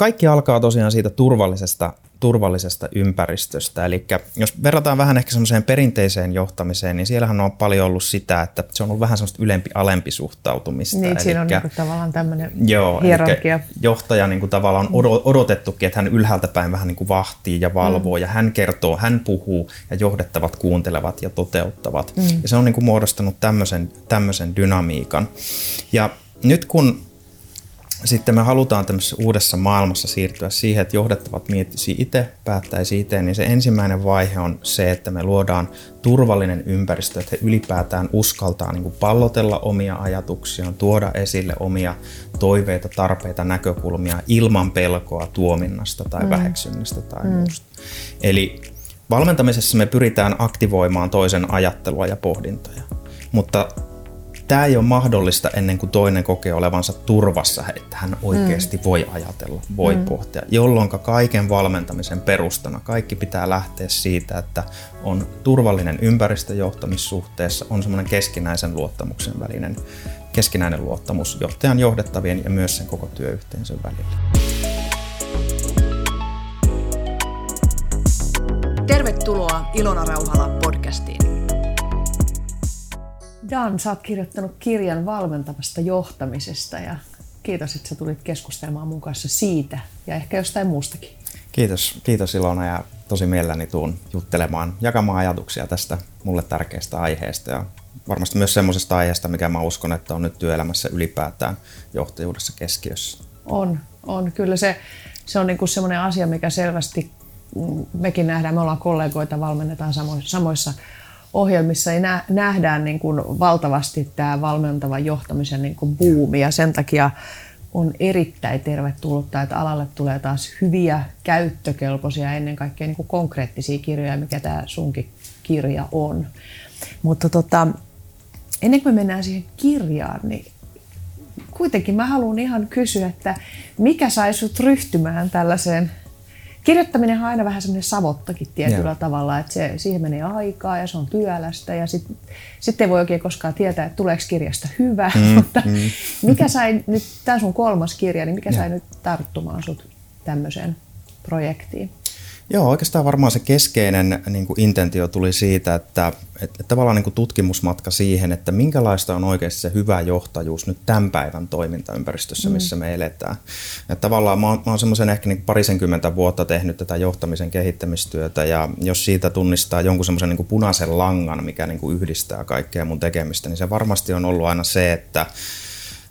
kaikki alkaa tosiaan siitä turvallisesta, turvallisesta ympäristöstä. Eli jos verrataan vähän ehkä semmoiseen perinteiseen johtamiseen, niin siellähän on paljon ollut sitä, että se on ollut vähän semmoista ylempi-alempi suhtautumista. Niin, Elikkä, siinä on niin kuin tavallaan tämmöinen joo, hierarkia. Johtaja niin kuin tavallaan on odotettukin, että hän ylhäältä päin vähän niin kuin vahtii ja valvoo mm. ja hän kertoo, hän puhuu ja johdettavat kuuntelevat ja toteuttavat. Mm. Ja se on niin kuin muodostanut tämmöisen, tämmöisen dynamiikan. Ja nyt kun sitten me halutaan tämmöisessä uudessa maailmassa siirtyä siihen, että johdettavat miettisi itse, päättäisi itse, niin se ensimmäinen vaihe on se, että me luodaan turvallinen ympäristö, että he ylipäätään uskaltaa niin kuin pallotella omia ajatuksiaan, tuoda esille omia toiveita, tarpeita, näkökulmia ilman pelkoa tuominnasta tai mm. väheksynnästä tai mm. muusta. Eli valmentamisessa me pyritään aktivoimaan toisen ajattelua ja pohdintoja, mutta tämä ei ole mahdollista ennen kuin toinen kokee olevansa turvassa, että hän oikeasti mm. voi ajatella, voi mm. pohtia, jolloin kaiken valmentamisen perustana kaikki pitää lähteä siitä, että on turvallinen ympäristöjohtamissuhteessa, on semmoinen keskinäisen luottamuksen välinen, keskinäinen luottamus johtajan johdettavien ja myös sen koko työyhteisön välillä. Tervetuloa Ilona Rauhala podcastiin. Dan, sä oot kirjoittanut kirjan valmentavasta johtamisesta ja kiitos, että sä tulit keskustelemaan mun kanssa siitä ja ehkä jostain muustakin. Kiitos, kiitos Ilona ja tosi mielelläni tuun juttelemaan, jakamaan ajatuksia tästä mulle tärkeästä aiheesta ja varmasti myös semmoisesta aiheesta, mikä mä uskon, että on nyt työelämässä ylipäätään johtajuudessa keskiössä. On, on. Kyllä se, se on niinku semmoinen asia, mikä selvästi mm, mekin nähdään, me ollaan kollegoita, valmennetaan samoissa ohjelmissa ei nähdään niin kuin valtavasti tämä valmentavan johtamisen niin kuin buumi ja sen takia on erittäin tervetullutta, että alalle tulee taas hyviä, käyttökelpoisia, ennen kaikkea niin kuin konkreettisia kirjoja, mikä tämä sunkin kirja on. Mutta tota, ennen kuin me mennään siihen kirjaan, niin kuitenkin mä haluan ihan kysyä, että mikä sai sut ryhtymään tällaiseen kirjoittaminen on aina vähän semmoinen savottakin tietyllä yeah. tavalla, että se, siihen menee aikaa ja se on työlästä ja sitten sit ei voi oikein koskaan tietää, että tuleeko kirjasta hyvä, mm, mutta mm. mikä sai nyt, tämä sun kolmas kirja, niin mikä yeah. sai nyt tarttumaan sut tämmöiseen projektiin? Joo, oikeastaan varmaan se keskeinen niin kuin intentio tuli siitä, että, että tavallaan niin kuin tutkimusmatka siihen, että minkälaista on oikeasti se hyvä johtajuus nyt tämän päivän toimintaympäristössä, mm. missä me eletään. Ja tavallaan mä oon, mä oon semmoisen ehkä niin parisenkymmentä vuotta tehnyt tätä johtamisen kehittämistyötä ja jos siitä tunnistaa jonkun semmoisen niin punaisen langan, mikä niin kuin yhdistää kaikkea mun tekemistä, niin se varmasti on ollut aina se, että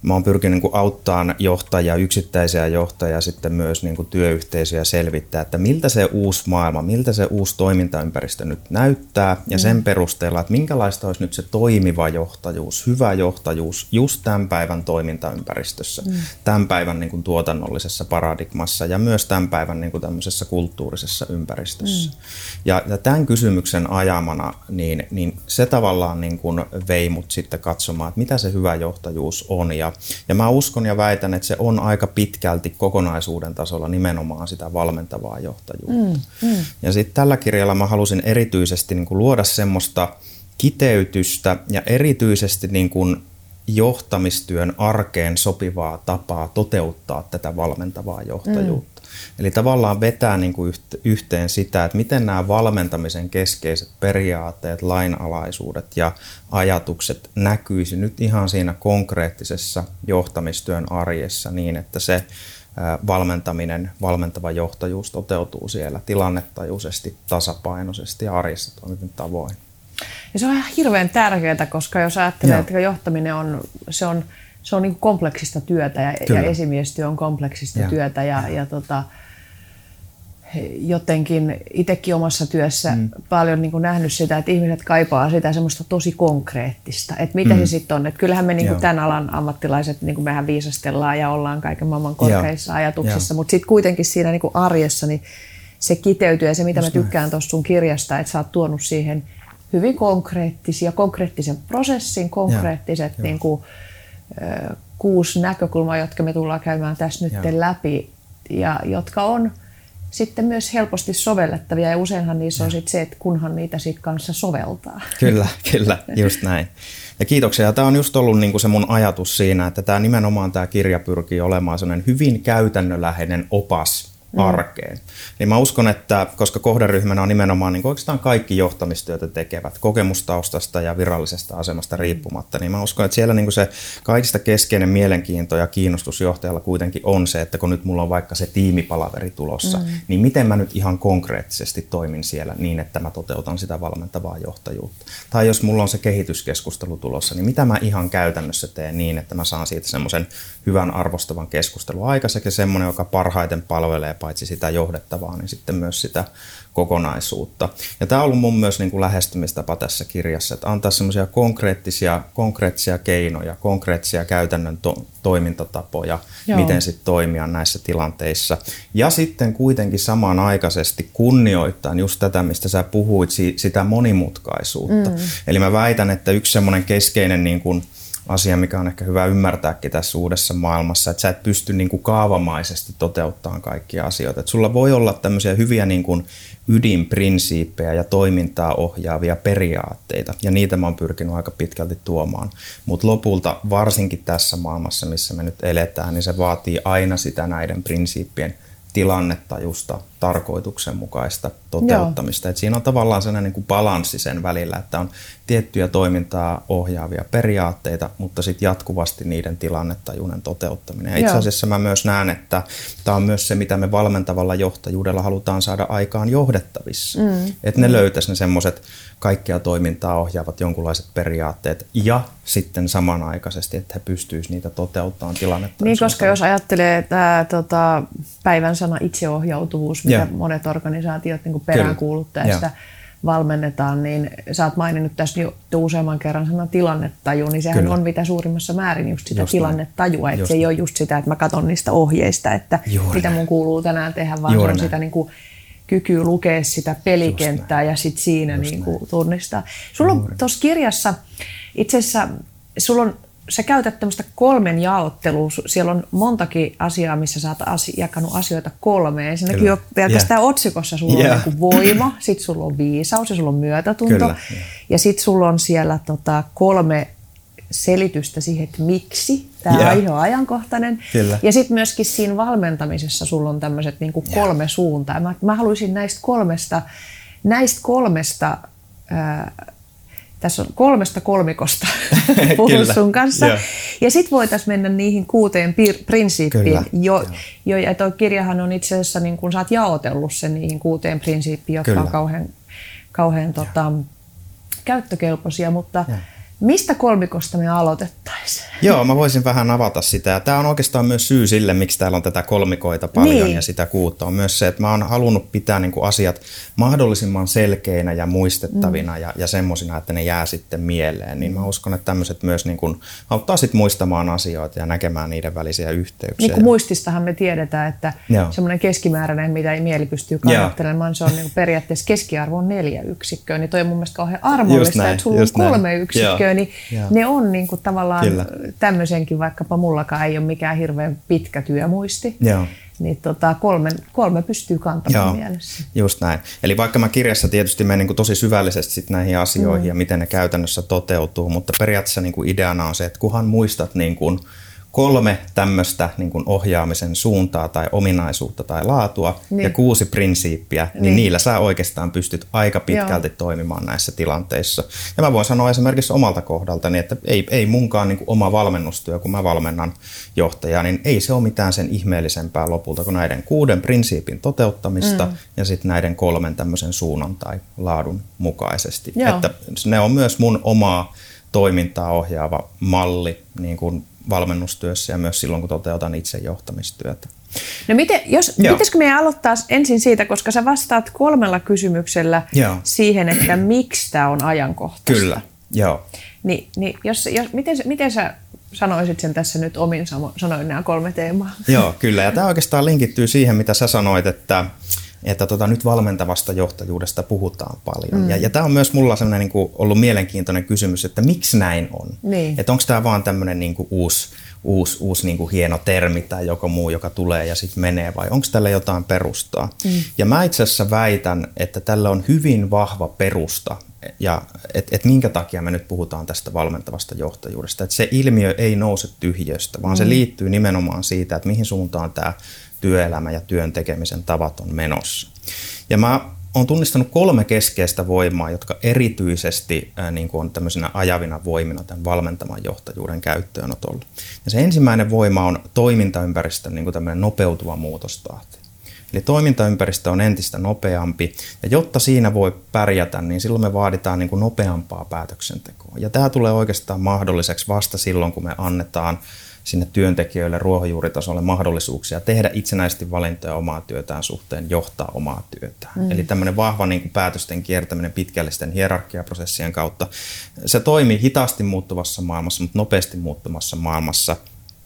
Mä oon pyrkinyt niin auttamaan johtajia, yksittäisiä johtajia, sitten myös niin kuin työyhteisöjä selvittää, että miltä se uusi maailma, miltä se uusi toimintaympäristö nyt näyttää ja mm. sen perusteella, että minkälaista olisi nyt se toimiva johtajuus, hyvä johtajuus just tämän päivän toimintaympäristössä, mm. tämän päivän niin kuin tuotannollisessa paradigmassa ja myös tämän päivän niin kuin tämmöisessä kulttuurisessa ympäristössä. Mm. Ja, ja tämän kysymyksen ajamana, niin, niin se tavallaan niin kuin vei mut sitten katsomaan, että mitä se hyvä johtajuus on ja ja, mä uskon ja väitän, että se on aika pitkälti kokonaisuuden tasolla nimenomaan sitä valmentavaa johtajuutta. Mm, mm. Ja sitten tällä kirjalla mä halusin erityisesti niin kuin luoda semmoista kiteytystä ja erityisesti niin kuin johtamistyön arkeen sopivaa tapaa toteuttaa tätä valmentavaa johtajuutta. Eli tavallaan vetää niin kuin yhteen sitä, että miten nämä valmentamisen keskeiset periaatteet, lainalaisuudet ja ajatukset näkyisi nyt ihan siinä konkreettisessa johtamistyön arjessa niin, että se valmentaminen, valmentava johtajuus toteutuu siellä tilannetajuisesti, tasapainoisesti ja arjessa toimivin tavoin. Ja se on ihan hirveän tärkeää, koska jos ajattelee, Joo. että johtaminen on, se on se on niin kompleksista työtä ja, ja esimiestyö on kompleksista ja. työtä ja, ja tota, jotenkin itsekin omassa työssä mm. paljon niin kuin nähnyt sitä, että ihmiset kaipaa sitä semmoista tosi konkreettista, että mitä mm. se sitten on. Että kyllähän me niin kuin tämän alan ammattilaiset, niin kuin mehän viisastellaan ja ollaan kaiken maailman korkeissa Joo. ajatuksissa, mutta sitten kuitenkin siinä niin kuin arjessa niin se kiteytyy ja se, mitä Just mä tykkään tuosta sun kirjasta, että sä oot tuonut siihen hyvin konkreettisia, konkreettisen prosessin, konkreettiset niin kuin, kuusi näkökulmaa, jotka me tullaan käymään tässä nyt Joo. läpi ja jotka on sitten myös helposti sovellettavia ja useinhan niissä on sitten se, että kunhan niitä sitten kanssa soveltaa. Kyllä, kyllä, just näin. Ja kiitoksia. Tämä on just ollut niin kuin se mun ajatus siinä, että tämä nimenomaan tämä kirja pyrkii olemaan sellainen hyvin käytännönläheinen opas mm. arkeen. Niin mä uskon, että koska kohderyhmänä on nimenomaan niin oikeastaan kaikki johtamistyötä tekevät kokemustaustasta ja virallisesta asemasta riippumatta, niin mä uskon, että siellä niin se kaikista keskeinen mielenkiinto ja kiinnostus johtajalla kuitenkin on se, että kun nyt mulla on vaikka se tiimipalaveri tulossa, mm. niin miten mä nyt ihan konkreettisesti toimin siellä niin, että mä toteutan sitä valmentavaa johtajuutta. Tai jos mulla on se kehityskeskustelu tulossa, niin mitä mä ihan käytännössä teen niin, että mä saan siitä semmoisen hyvän arvostavan keskustelun aikaiseksi semmoinen, joka parhaiten palvelee paitsi sitä johdettavaa, niin sitten myös sitä kokonaisuutta. Ja tämä on ollut mun myös niin kuin lähestymistapa tässä kirjassa, että antaa semmoisia konkreettisia, konkreettisia keinoja, konkreettisia käytännön to- toimintatapoja, Joo. miten sitten toimia näissä tilanteissa. Ja sitten kuitenkin samanaikaisesti kunnioittaa just tätä, mistä sä puhuit, sitä monimutkaisuutta. Mm. Eli mä väitän, että yksi semmoinen keskeinen niin kuin, asia, mikä on ehkä hyvä ymmärtääkin tässä uudessa maailmassa, että sä et pysty niin kuin kaavamaisesti toteuttamaan kaikkia asioita. Että sulla voi olla tämmöisiä hyviä niin kuin ydinprinsiippejä ja toimintaa ohjaavia periaatteita, ja niitä mä oon pyrkinyt aika pitkälti tuomaan. Mutta lopulta, varsinkin tässä maailmassa, missä me nyt eletään, niin se vaatii aina sitä näiden prinsiippien – tilannetajusta tarkoituksenmukaista toteuttamista. Et siinä on tavallaan sellainen niin kuin balanssi sen välillä, että on tiettyjä toimintaa ohjaavia periaatteita, mutta sitten jatkuvasti niiden tilannetajuuden toteuttaminen. Ja itse asiassa mä myös näen, että tämä on myös se, mitä me valmentavalla johtajuudella halutaan saada aikaan johdettavissa. Mm. Että ne mm. löytäisi ne semmoiset kaikkea toimintaa ohjaavat jonkunlaiset periaatteet ja sitten samanaikaisesti, että he pystyisivät niitä toteuttamaan tilannetta. Niin, koska jos ajattelee tämä tota, päivän sana itseohjautuvuus, mitä yeah. monet organisaatiot niin peräänkuuluttaa sitä valmennetaan, niin sä oot maininnut tässä jo useamman kerran sana tilannetaju, niin sehän Kyllä. on mitä suurimmassa määrin just sitä just tilannetajua, että se ei ole just sitä, että mä katson niistä ohjeista, että Juuri mitä mun kuuluu tänään tehdä, vaan Juuri se on sitä niin kuin kyky lukea sitä pelikenttää ja sitten siinä niin kuin tunnistaa. Sulla on tuossa kirjassa, itse asiassa sulla on, sä käytät tämmöistä kolmen jaottelua. Siellä on montakin asiaa, missä sä oot asi, jakanut asioita kolmeen. Ensinnäkin jo pelkästään yeah. otsikossa sulla yeah. on niin voima, sitten sulla on viisaus ja sulla on myötätunto. Kyllä. Ja sitten sulla on siellä tota, kolme selitystä siihen, että miksi tämä yeah. aihe on ajankohtainen. Kyllä. Ja sitten myöskin siinä valmentamisessa sulla on tämmöiset niin kolme yeah. suuntaa. Mä, mä haluaisin näistä kolmesta, näistä kolmesta tässä on kolmesta kolmikosta puhua sun kanssa. Yeah. Ja sitten voitaisiin mennä niihin kuuteen pir- prinsiippiin. Kyllä. Jo, jo, ja tuo kirjahan on itse asiassa, niin kun sä oot jaotellut sen niihin kuuteen prinsiippiin, jotka Kyllä. on kauhean, kauhean tota, käyttökelpoisia, mutta yeah Mistä kolmikosta me aloitettaisiin? Joo, mä voisin vähän avata sitä. Tämä on oikeastaan myös syy sille, miksi täällä on tätä kolmikoita paljon niin. ja sitä kuutta. On myös se, että mä oon halunnut pitää niin kuin asiat mahdollisimman selkeinä ja muistettavina mm. ja, ja semmoisina, että ne jää sitten mieleen. Niin mä uskon, että tämmöiset myös niin kuin auttaa sitten muistamaan asioita ja näkemään niiden välisiä yhteyksiä. Niin kuin muististahan me tiedetään, että Joo. semmoinen keskimääräinen, mitä mieli pystyy kannattelemaan, se on niin kuin periaatteessa keskiarvo on neljä yksikköä. Niin toi on mun mielestä kauhean armollista, näin, että sulla on kolme näin. yksikköä niin Joo. ne on niin kuin tavallaan Kyllä. tämmöisenkin, vaikkapa mullakaan ei ole mikään hirveän pitkä työmuisti. Joo niin tota, kolme, kolme pystyy kantamaan Joo, mielessä. Just näin. Eli vaikka mä kirjassa tietysti menen niin tosi syvällisesti sit näihin asioihin mm. ja miten ne käytännössä toteutuu, mutta periaatteessa niin kuin ideana on se, että kunhan muistat niin kuin kolme tämmöistä niin kuin ohjaamisen suuntaa tai ominaisuutta tai laatua niin. ja kuusi prinsiippiä, niin, niin niillä sä oikeastaan pystyt aika pitkälti Joo. toimimaan näissä tilanteissa. Ja mä voin sanoa esimerkiksi omalta kohdaltani, että ei, ei munkaan niin kuin oma valmennustyö, kun mä valmennan johtajaa, niin ei se ole mitään sen ihmeellisempää lopulta kuin näiden kuuden prinsiipin toteuttamista mm. ja sitten näiden kolmen tämmöisen suunnan tai laadun mukaisesti. Joo. Että ne on myös mun omaa toimintaa ohjaava malli niin kuin valmennustyössä ja myös silloin, kun toteutan itse johtamistyötä. No miten, jos, pitäisikö meidän aloittaa ensin siitä, koska sä vastaat kolmella kysymyksellä Joo. siihen, että miksi tämä on ajankohtaista. Kyllä, Joo. Ni, niin jos, jos, miten, miten sä sanoisit sen tässä nyt omin sanoin nämä kolme teemaa? Joo, kyllä. Ja tämä oikeastaan linkittyy siihen, mitä sä sanoit, että että tota, nyt valmentavasta johtajuudesta puhutaan paljon. Mm. Ja, ja tämä on myös mulla sellainen niin kuin, ollut mielenkiintoinen kysymys, että miksi näin on? Niin. Että onko tämä vaan tämmöinen niin kuin, uusi, uusi, uusi niin kuin hieno termi tai joku muu, joka tulee ja sitten menee, vai onko tällä jotain perustaa? Mm. Ja mä itse asiassa väitän, että tällä on hyvin vahva perusta, ja että et minkä takia me nyt puhutaan tästä valmentavasta johtajuudesta. Että se ilmiö ei nouse tyhjöstä, vaan mm. se liittyy nimenomaan siitä, että mihin suuntaan tämä työelämä ja työn tekemisen tavat on menossa. Ja mä olen tunnistanut kolme keskeistä voimaa, jotka erityisesti ää, niin kuin on tämmöisenä ajavina voimina tämän valmentaman johtajuuden käyttöönotolla. Ja se ensimmäinen voima on toimintaympäristön niin kuin tämmöinen nopeutuva muutostahti. Eli toimintaympäristö on entistä nopeampi, ja jotta siinä voi pärjätä, niin silloin me vaaditaan niin kuin nopeampaa päätöksentekoa. Ja tämä tulee oikeastaan mahdolliseksi vasta silloin, kun me annetaan sinne työntekijöille ruohonjuuritasolle mahdollisuuksia tehdä itsenäisesti valintoja omaa työtään suhteen, johtaa omaa työtään. Mm. Eli tämmöinen vahva niin kuin päätösten kiertäminen pitkällisten hierarkiaprosessien kautta, se toimii hitaasti muuttuvassa maailmassa, mutta nopeasti muuttuvassa maailmassa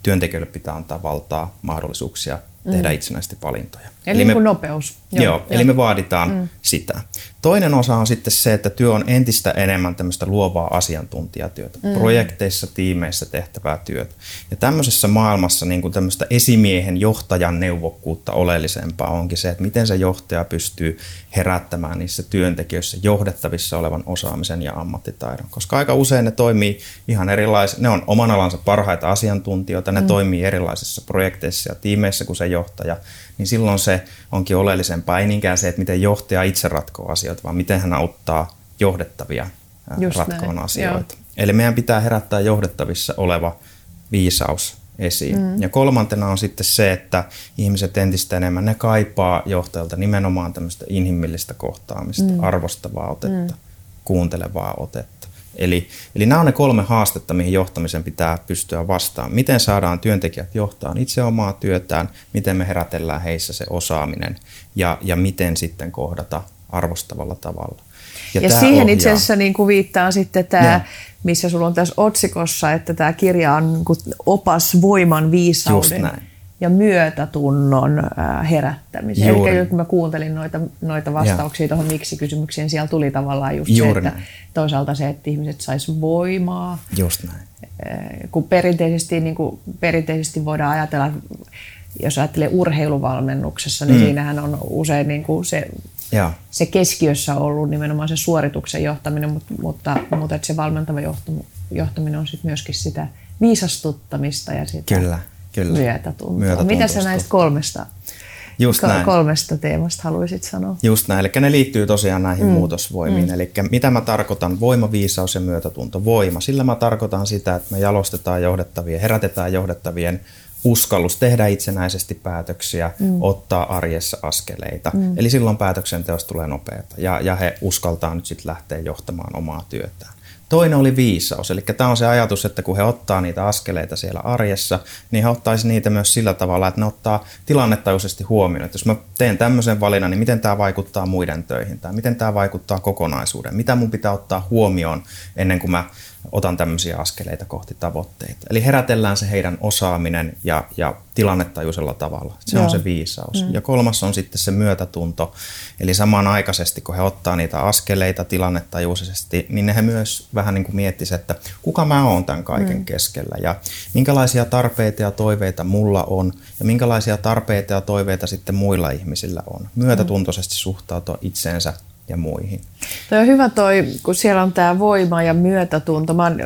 työntekijöille pitää antaa valtaa, mahdollisuuksia tehdä mm. itsenäisesti valintoja. Eli, eli niin kuin me, nopeus. Joo, joo, eli me vaaditaan mm. sitä. Toinen osa on sitten se, että työ on entistä enemmän tämmöistä luovaa asiantuntijatyötä, mm. projekteissa, tiimeissä tehtävää työtä. Ja tämmöisessä maailmassa niin kuin tämmöistä esimiehen johtajan neuvokkuutta oleellisempaa onkin se, että miten se johtaja pystyy herättämään niissä työntekijöissä johdettavissa olevan osaamisen ja ammattitaidon. Koska aika usein ne toimii ihan erilaisia, ne on oman alansa parhaita asiantuntijoita, ne mm. toimii erilaisissa projekteissa ja tiimeissä kuin se johtaja niin silloin se onkin oleellisempaa. Ei niinkään se, että miten johtaja itse ratkoo asioita, vaan miten hän auttaa johdettavia Just ratkoon näin. asioita. Joo. Eli meidän pitää herättää johdettavissa oleva viisaus esiin. Mm. Ja kolmantena on sitten se, että ihmiset entistä enemmän ne kaipaa johtajalta nimenomaan tämmöistä inhimillistä kohtaamista, mm. arvostavaa otetta, mm. kuuntelevaa otetta. Eli, eli nämä on ne kolme haastetta, mihin johtamisen pitää pystyä vastaamaan. Miten saadaan työntekijät johtaa itse omaa työtään, miten me herätellään heissä se osaaminen ja, ja miten sitten kohdata arvostavalla tavalla. Ja, ja siihen ohjaa. itse asiassa niin kuin viittaa sitten tämä, ja. missä sulla on tässä otsikossa, että tämä kirja on niin kuin opas voiman viisauden. Just näin ja myötätunnon herättämisen. Eli kun mä kuuntelin noita, noita vastauksia tuohon miksi-kysymykseen, siellä tuli tavallaan just Juuri se, että näin. toisaalta se, että ihmiset sais voimaa. Just näin. Kun perinteisesti, niin kuin perinteisesti voidaan ajatella, jos ajattelee urheiluvalmennuksessa, niin mm. siinähän on usein niin kuin se, ja. se keskiössä ollut nimenomaan se suorituksen johtaminen, mutta, mutta, mutta että se valmentava johtaminen on sitten myöskin sitä viisastuttamista ja sitä Kyllä Kyllä. myötätuntoa. myötätuntoa. Mitä sä näistä kolmesta, Just näin. kolmesta teemasta haluaisit sanoa? Just näin, eli ne liittyy tosiaan näihin mm. muutosvoimiin. Mm. Eli mitä mä tarkoitan, voima, viisaus ja myötätunto. Voima, sillä mä tarkoitan sitä, että me jalostetaan johdettavien, herätetään johdettavien uskallus tehdä itsenäisesti päätöksiä, mm. ottaa arjessa askeleita. Mm. Eli silloin päätöksenteosta tulee nopeata ja, ja he uskaltaa nyt sitten lähteä johtamaan omaa työtään. Toinen oli viisaus, eli tämä on se ajatus, että kun he ottaa niitä askeleita siellä arjessa, niin he ottaisi niitä myös sillä tavalla, että ne ottaa tilannetajuisesti huomioon. Että jos mä teen tämmöisen valinnan, niin miten tämä vaikuttaa muiden töihin tai miten tämä vaikuttaa kokonaisuuden, mitä mun pitää ottaa huomioon ennen kuin mä otan tämmöisiä askeleita kohti tavoitteita. Eli herätellään se heidän osaaminen ja, ja tilannetajuisella tavalla. Se Joo. on se viisaus. Mm. Ja kolmas on sitten se myötätunto. Eli samanaikaisesti, kun he ottaa niitä askeleita tilannetajuisesti, niin he myös vähän niin kuin miettisivät, että kuka mä oon tämän kaiken mm. keskellä ja minkälaisia tarpeita ja toiveita mulla on ja minkälaisia tarpeita ja toiveita sitten muilla ihmisillä on. Myötätuntoisesti suhtautua itseensä ja muihin. Toi on hyvä toi, kun siellä on tämä voima ja myötätunto. Mä oon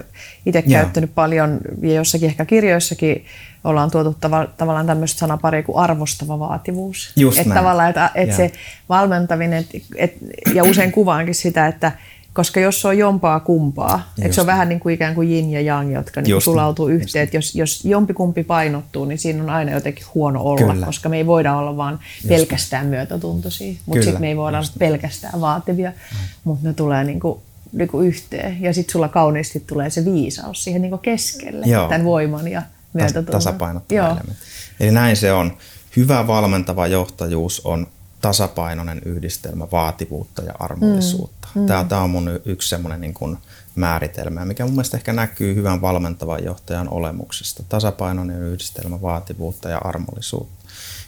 itse käyttänyt paljon ja jossakin ehkä kirjoissakin ollaan tuotu tav- tavallaan tämmöistä sanaparia kuin arvostava vaativuus. Just että tavallaan, että, että se valmentaminen, et, et, ja usein kuvaankin sitä, että koska jos se on jompaa kumpaa, että se on vähän niin kuin ikään kuin yin ja yang, jotka niin sulautuu yhteen. Että jos, jos jompikumpi painottuu, niin siinä on aina jotenkin huono olla, Kyllä. koska me ei voida olla vaan Just. pelkästään myötätuntoisia. Mutta sitten me ei voida olla pelkästään vaativia, mm. mutta ne tulee niin kuin, niin kuin yhteen. Ja sitten sulla kauniisti tulee se viisaus siihen niin kuin keskelle, Joo. tämän voiman ja myötätunnon. Tasapainottava elementti. Eli näin se on. Hyvä valmentava johtajuus on tasapainoinen yhdistelmä vaativuutta ja armollisuutta. Mm. Tämä, tämä on mun yksi semmoinen niin kuin määritelmä, mikä mun mielestä ehkä näkyy hyvän valmentavan johtajan olemuksesta. Tasapainoinen yhdistelmä vaativuutta ja armollisuutta.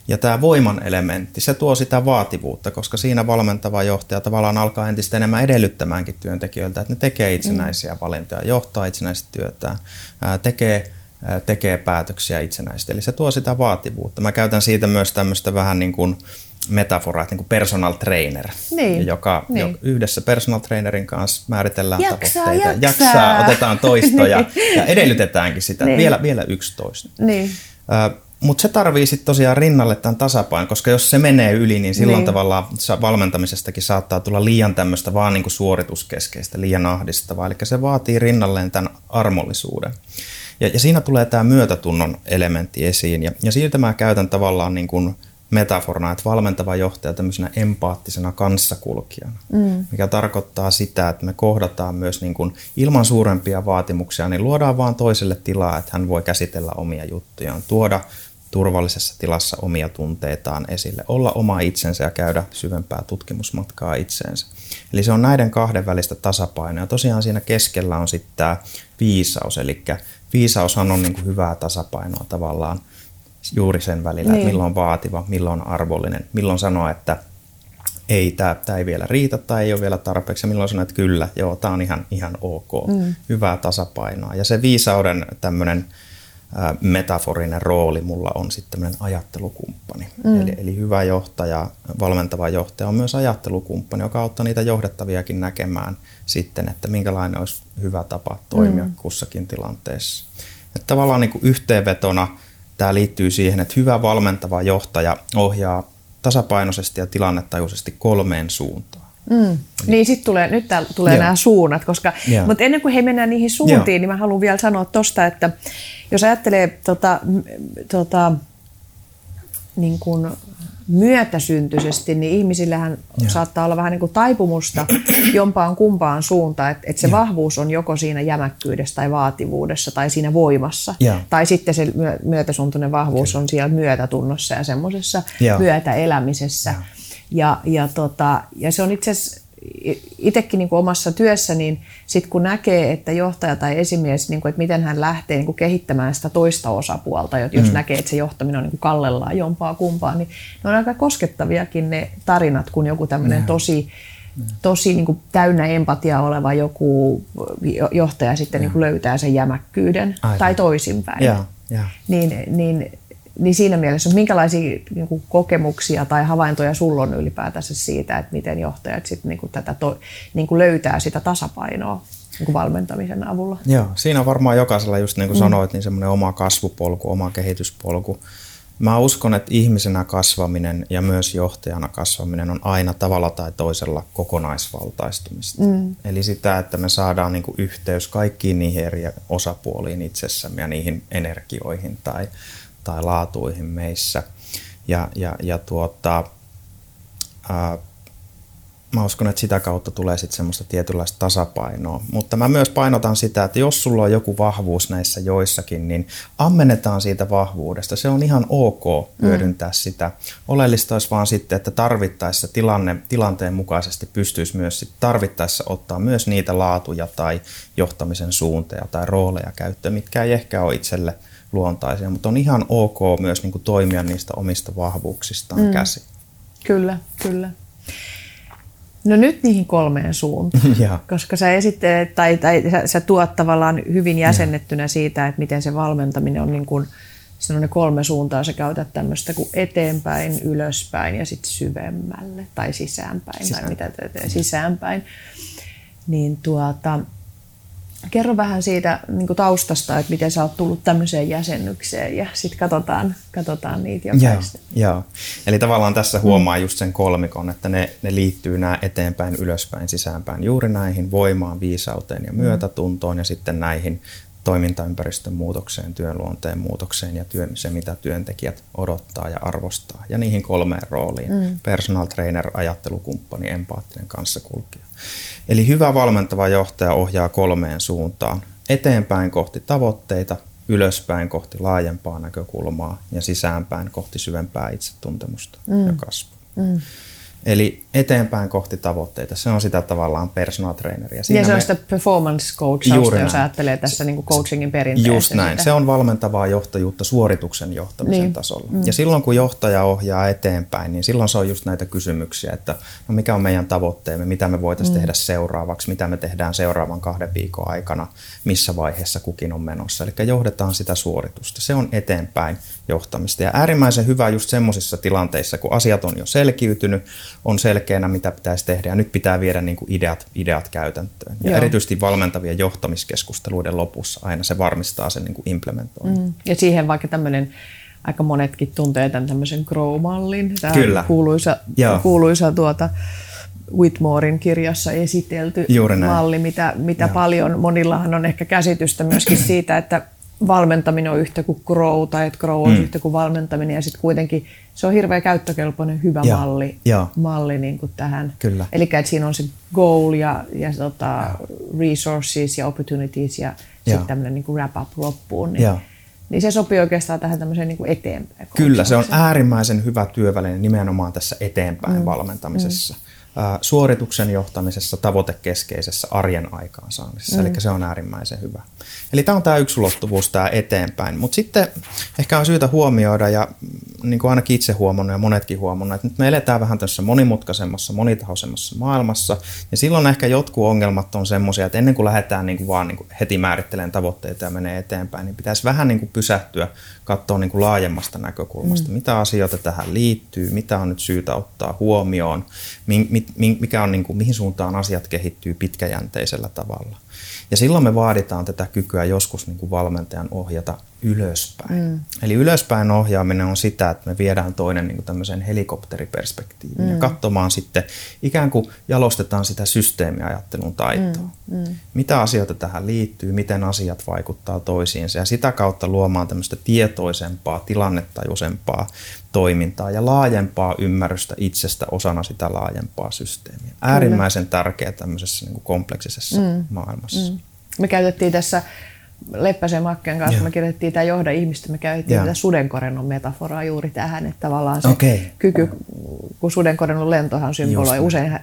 Ja tämä voiman elementti, se tuo sitä vaativuutta, koska siinä valmentava johtaja tavallaan alkaa entistä enemmän edellyttämäänkin työntekijöiltä, että ne tekee itsenäisiä mm. valintoja, johtaa itsenäistä työtään, tekee tekee päätöksiä itsenäisesti. Eli se tuo sitä vaativuutta. Mä käytän siitä myös tämmöistä vähän niin kuin metaforaa, että niin kuin personal trainer, Niin, joka niin. jo yhdessä personal trainerin kanssa määritellään Jaksaa, tavoitteita. jaksaa. jaksaa, otetaan toistoja Niin. ja edellytetäänkin sitä, Niin. vielä, vielä yksi toisto. Niin. Mutta se tarvii sitten tosiaan rinnalle tämän tasapainon, koska jos se menee yli, niin silloin Niin. tavallaan valmentamisestakin saattaa tulla liian tämmöistä vaan niin kuin suorituskeskeistä, liian ahdistavaa. Eli se vaatii rinnalleen tämän armollisuuden. Ja, ja siinä tulee tämä myötätunnon elementti esiin. Ja, ja siitä mä käytän tavallaan niin kuin metaforana, että valmentava johtaja tämmöisenä empaattisena kanssakulkijana, mm. mikä tarkoittaa sitä, että me kohdataan myös niin kuin ilman suurempia vaatimuksia, niin luodaan vaan toiselle tilaa, että hän voi käsitellä omia juttujaan, tuoda turvallisessa tilassa omia tunteitaan esille, olla oma itsensä ja käydä syvempää tutkimusmatkaa itseensä. Eli se on näiden kahden välistä tasapainoa. Tosiaan siinä keskellä on sitten tämä viisaus, eli viisaushan on niin kuin hyvää tasapainoa tavallaan juuri sen välillä, Niin. että milloin on vaativa, milloin on arvollinen, milloin sanoa, että ei, tämä ei vielä riitä tai ei ole vielä tarpeeksi, ja milloin sanoa, että kyllä, joo, tämä on ihan, ihan ok, mm. hyvää tasapainoa. Ja se viisauden tämmöinen metaforinen rooli mulla on sitten tämmöinen ajattelukumppani. Mm. Eli, eli hyvä johtaja, valmentava johtaja on myös ajattelukumppani, joka auttaa niitä johdettaviakin näkemään sitten, että minkälainen olisi hyvä tapa toimia mm. kussakin tilanteessa. Että tavallaan niin kuin yhteenvetona tämä liittyy siihen, että hyvä valmentava johtaja ohjaa tasapainoisesti ja tilannetajuisesti kolmeen suuntaan. Mm. Niin sitten tulee, nyt täällä tulee Joo. nämä suunnat, koska, Joo. mutta ennen kuin he mennään niihin suuntiin, Joo. niin mä haluan vielä sanoa tosta, että jos ajattelee tota, tota, niin kuin myötäsyntyisesti, niin ihmisillähän Joo. saattaa olla vähän niin kuin taipumusta jompaan kumpaan suuntaan, että, että se vahvuus on joko siinä jämäkkyydessä tai vaativuudessa tai siinä voimassa, Joo. tai sitten se myö- myötäsuntoinen vahvuus on siellä myötätunnossa ja semmoisessa Joo. myötäelämisessä. Ja, ja, tota, ja se on itse asiassa itsekin niin kuin omassa työssä, niin sit kun näkee, että johtaja tai esimies, niin kuin, että miten hän lähtee niin kuin kehittämään sitä toista osapuolta, jos mm. näkee, että se johtaminen on niin kuin kallellaan jompaa kumpaa, niin ne on aika koskettaviakin ne tarinat, kun joku tämmöinen tosi, tosi niin kuin täynnä empatiaa oleva joku jo- johtaja sitten niin kuin löytää sen jämäkkyyden Aivan. tai toisinpäin Joo, joo. niin, niin, niin siinä mielessä, minkälaisia niin kuin, kokemuksia tai havaintoja sulla on ylipäätänsä siitä, että miten johtajat sit, niin kuin, tätä to, niin kuin löytää sitä tasapainoa niin kuin valmentamisen avulla? Joo, siinä on varmaan jokaisella, just niin kuin mm. sanoit, niin semmoinen oma kasvupolku, oma kehityspolku. Mä uskon, että ihmisenä kasvaminen ja myös johtajana kasvaminen on aina tavalla tai toisella kokonaisvaltaistumista. Mm. Eli sitä, että me saadaan niin kuin yhteys kaikkiin niihin eri osapuoliin itsessämme ja niihin energioihin tai, tai laatuihin meissä. Ja, ja, ja tuota, ää, mä uskon, että sitä kautta tulee sitten semmoista tietynlaista tasapainoa. Mutta mä myös painotan sitä, että jos sulla on joku vahvuus näissä joissakin, niin ammennetaan siitä vahvuudesta. Se on ihan ok hyödyntää mm. sitä. Oleellista olisi vaan sitten, että tarvittaessa tilanne, tilanteen mukaisesti pystyisi myös sit tarvittaessa ottaa myös niitä laatuja tai johtamisen suunteja tai rooleja käyttöön, mitkä ei ehkä ole itselle luontaisia, mutta on ihan ok myös niin kuin toimia niistä omista vahvuuksistaan mm. käsin. Kyllä, kyllä. No nyt niihin kolmeen suuntaan, koska sä esittelet tai, tai sä, sä tuot tavallaan hyvin jäsennettynä siitä, että miten se valmentaminen on niin kuin, ne kolme suuntaa, sä käytät tämmöistä kuin eteenpäin, ylöspäin ja sitten syvemmälle tai sisäänpäin, Sisäänpäin. tai mitä te, te, sisäänpäin. Niin tuota, kerro vähän siitä niin taustasta, että miten sä oot tullut tämmöiseen jäsennykseen ja sitten katsotaan, katsotaan niitä Joo, jokaista. joo. Eli tavallaan tässä huomaa just sen kolmikon, että ne, ne liittyy nämä eteenpäin, ylöspäin, sisäänpäin juuri näihin voimaan, viisauteen ja myötätuntoon ja sitten näihin toimintaympäristön muutokseen, työn luonteen muutokseen ja työn, se, mitä työntekijät odottaa ja arvostaa. Ja niihin kolmeen rooliin. Mm. Personal trainer, ajattelukumppani, empaattinen kanssakulkija. Eli hyvä valmentava johtaja ohjaa kolmeen suuntaan. Eteenpäin kohti tavoitteita, ylöspäin kohti laajempaa näkökulmaa ja sisäänpäin kohti syvempää itsetuntemusta mm. ja kasvua. Mm. Eli eteenpäin kohti tavoitteita. Se on sitä tavallaan personal traineria. Siinä ja se on sitä performance coachausta, jos ajattelee tässä niin coachingin perinteessä. Just näin. Sitä. Se on valmentavaa johtajuutta suorituksen johtamisen niin. tasolla. Mm. Ja silloin kun johtaja ohjaa eteenpäin, niin silloin se on just näitä kysymyksiä, että no mikä on meidän tavoitteemme, mitä me voitaisiin mm. tehdä seuraavaksi, mitä me tehdään seuraavan kahden viikon aikana, missä vaiheessa kukin on menossa. Eli johdetaan sitä suoritusta. Se on eteenpäin johtamista. Ja äärimmäisen hyvä just semmoisissa tilanteissa, kun asiat on jo selkiytynyt, on selkeänä, mitä pitäisi tehdä, ja nyt pitää viedä niin kuin ideat, ideat käytäntöön. Ja Joo. erityisesti valmentavien johtamiskeskusteluiden lopussa aina se varmistaa sen niin kuin implementoinnin. Mm. Ja siihen vaikka tämmöinen aika monetkin tuntee tämän tämmöisen Grow-mallin. Tämä Kyllä. kuuluisa, kuuluisa tuota, Whitmorein kirjassa esitelty malli, mitä, mitä paljon, monillahan on ehkä käsitystä myöskin siitä, että valmentaminen on yhtä kuin grow tai että grow on mm. yhtä kuin valmentaminen ja sitten kuitenkin se on hirveän käyttökelpoinen hyvä ja, malli, ja. malli niin kuin tähän. Kyllä. Eli että siinä on se goal ja, ja tota, resources ja opportunities ja, ja. sitten tämmöinen niin wrap up loppuun. Niin, ja. niin se sopii oikeastaan tähän tämmöiseen niin kuin eteenpäin. Kyllä, se on äärimmäisen hyvä työväline nimenomaan tässä eteenpäin mm. valmentamisessa. Mm suorituksen johtamisessa, tavoitekeskeisessä arjen aikaansaamisessa. Mm. Eli se on äärimmäisen hyvä. Eli tämä on tämä yksi ulottuvuus, tämä eteenpäin. Mutta sitten ehkä on syytä huomioida, ja niin kuin ainakin itse huomannut ja monetkin huomannut, että nyt me eletään vähän tässä monimutkaisemmassa, monitahoisemmassa maailmassa. Ja silloin ehkä jotkut ongelmat on semmoisia, että ennen kuin lähdetään niin kuin vaan niin kuin heti määrittelemään tavoitteita ja menee eteenpäin, niin pitäisi vähän niin kuin pysähtyä, katsoa niin kuin laajemmasta näkökulmasta, mm. mitä asioita tähän liittyy, mitä on nyt syytä ottaa huomioon, mikä on, niin kuin, mihin suuntaan asiat kehittyy pitkäjänteisellä tavalla. Ja silloin me vaaditaan tätä kykyä joskus niin kuin valmentajan ohjata ylöspäin. Mm. Eli ylöspäin ohjaaminen on sitä, että me viedään toinen niin tämmöiseen helikopteriperspektiiviin mm. ja katsomaan sitten, ikään kuin jalostetaan sitä systeemiajattelun taitoa. Mm. Mm. Mitä asioita tähän liittyy, miten asiat vaikuttaa toisiinsa ja sitä kautta luomaan tämmöistä tietoisempaa, tilannetajuisempaa toimintaa ja laajempaa ymmärrystä itsestä osana sitä laajempaa systeemiä. Äärimmäisen tärkeä tämmöisessä niin kompleksisessa mm. maailmassa. Mm. Me käytettiin tässä Leppäsen Makken kanssa, Joo. me kirjoitettiin tämä johda ihmistä, me käytettiin Joo. tätä sudenkorennon metaforaa juuri tähän, että tavallaan se okay. kyky, kun sudenkorennon lentohan symboloi usein,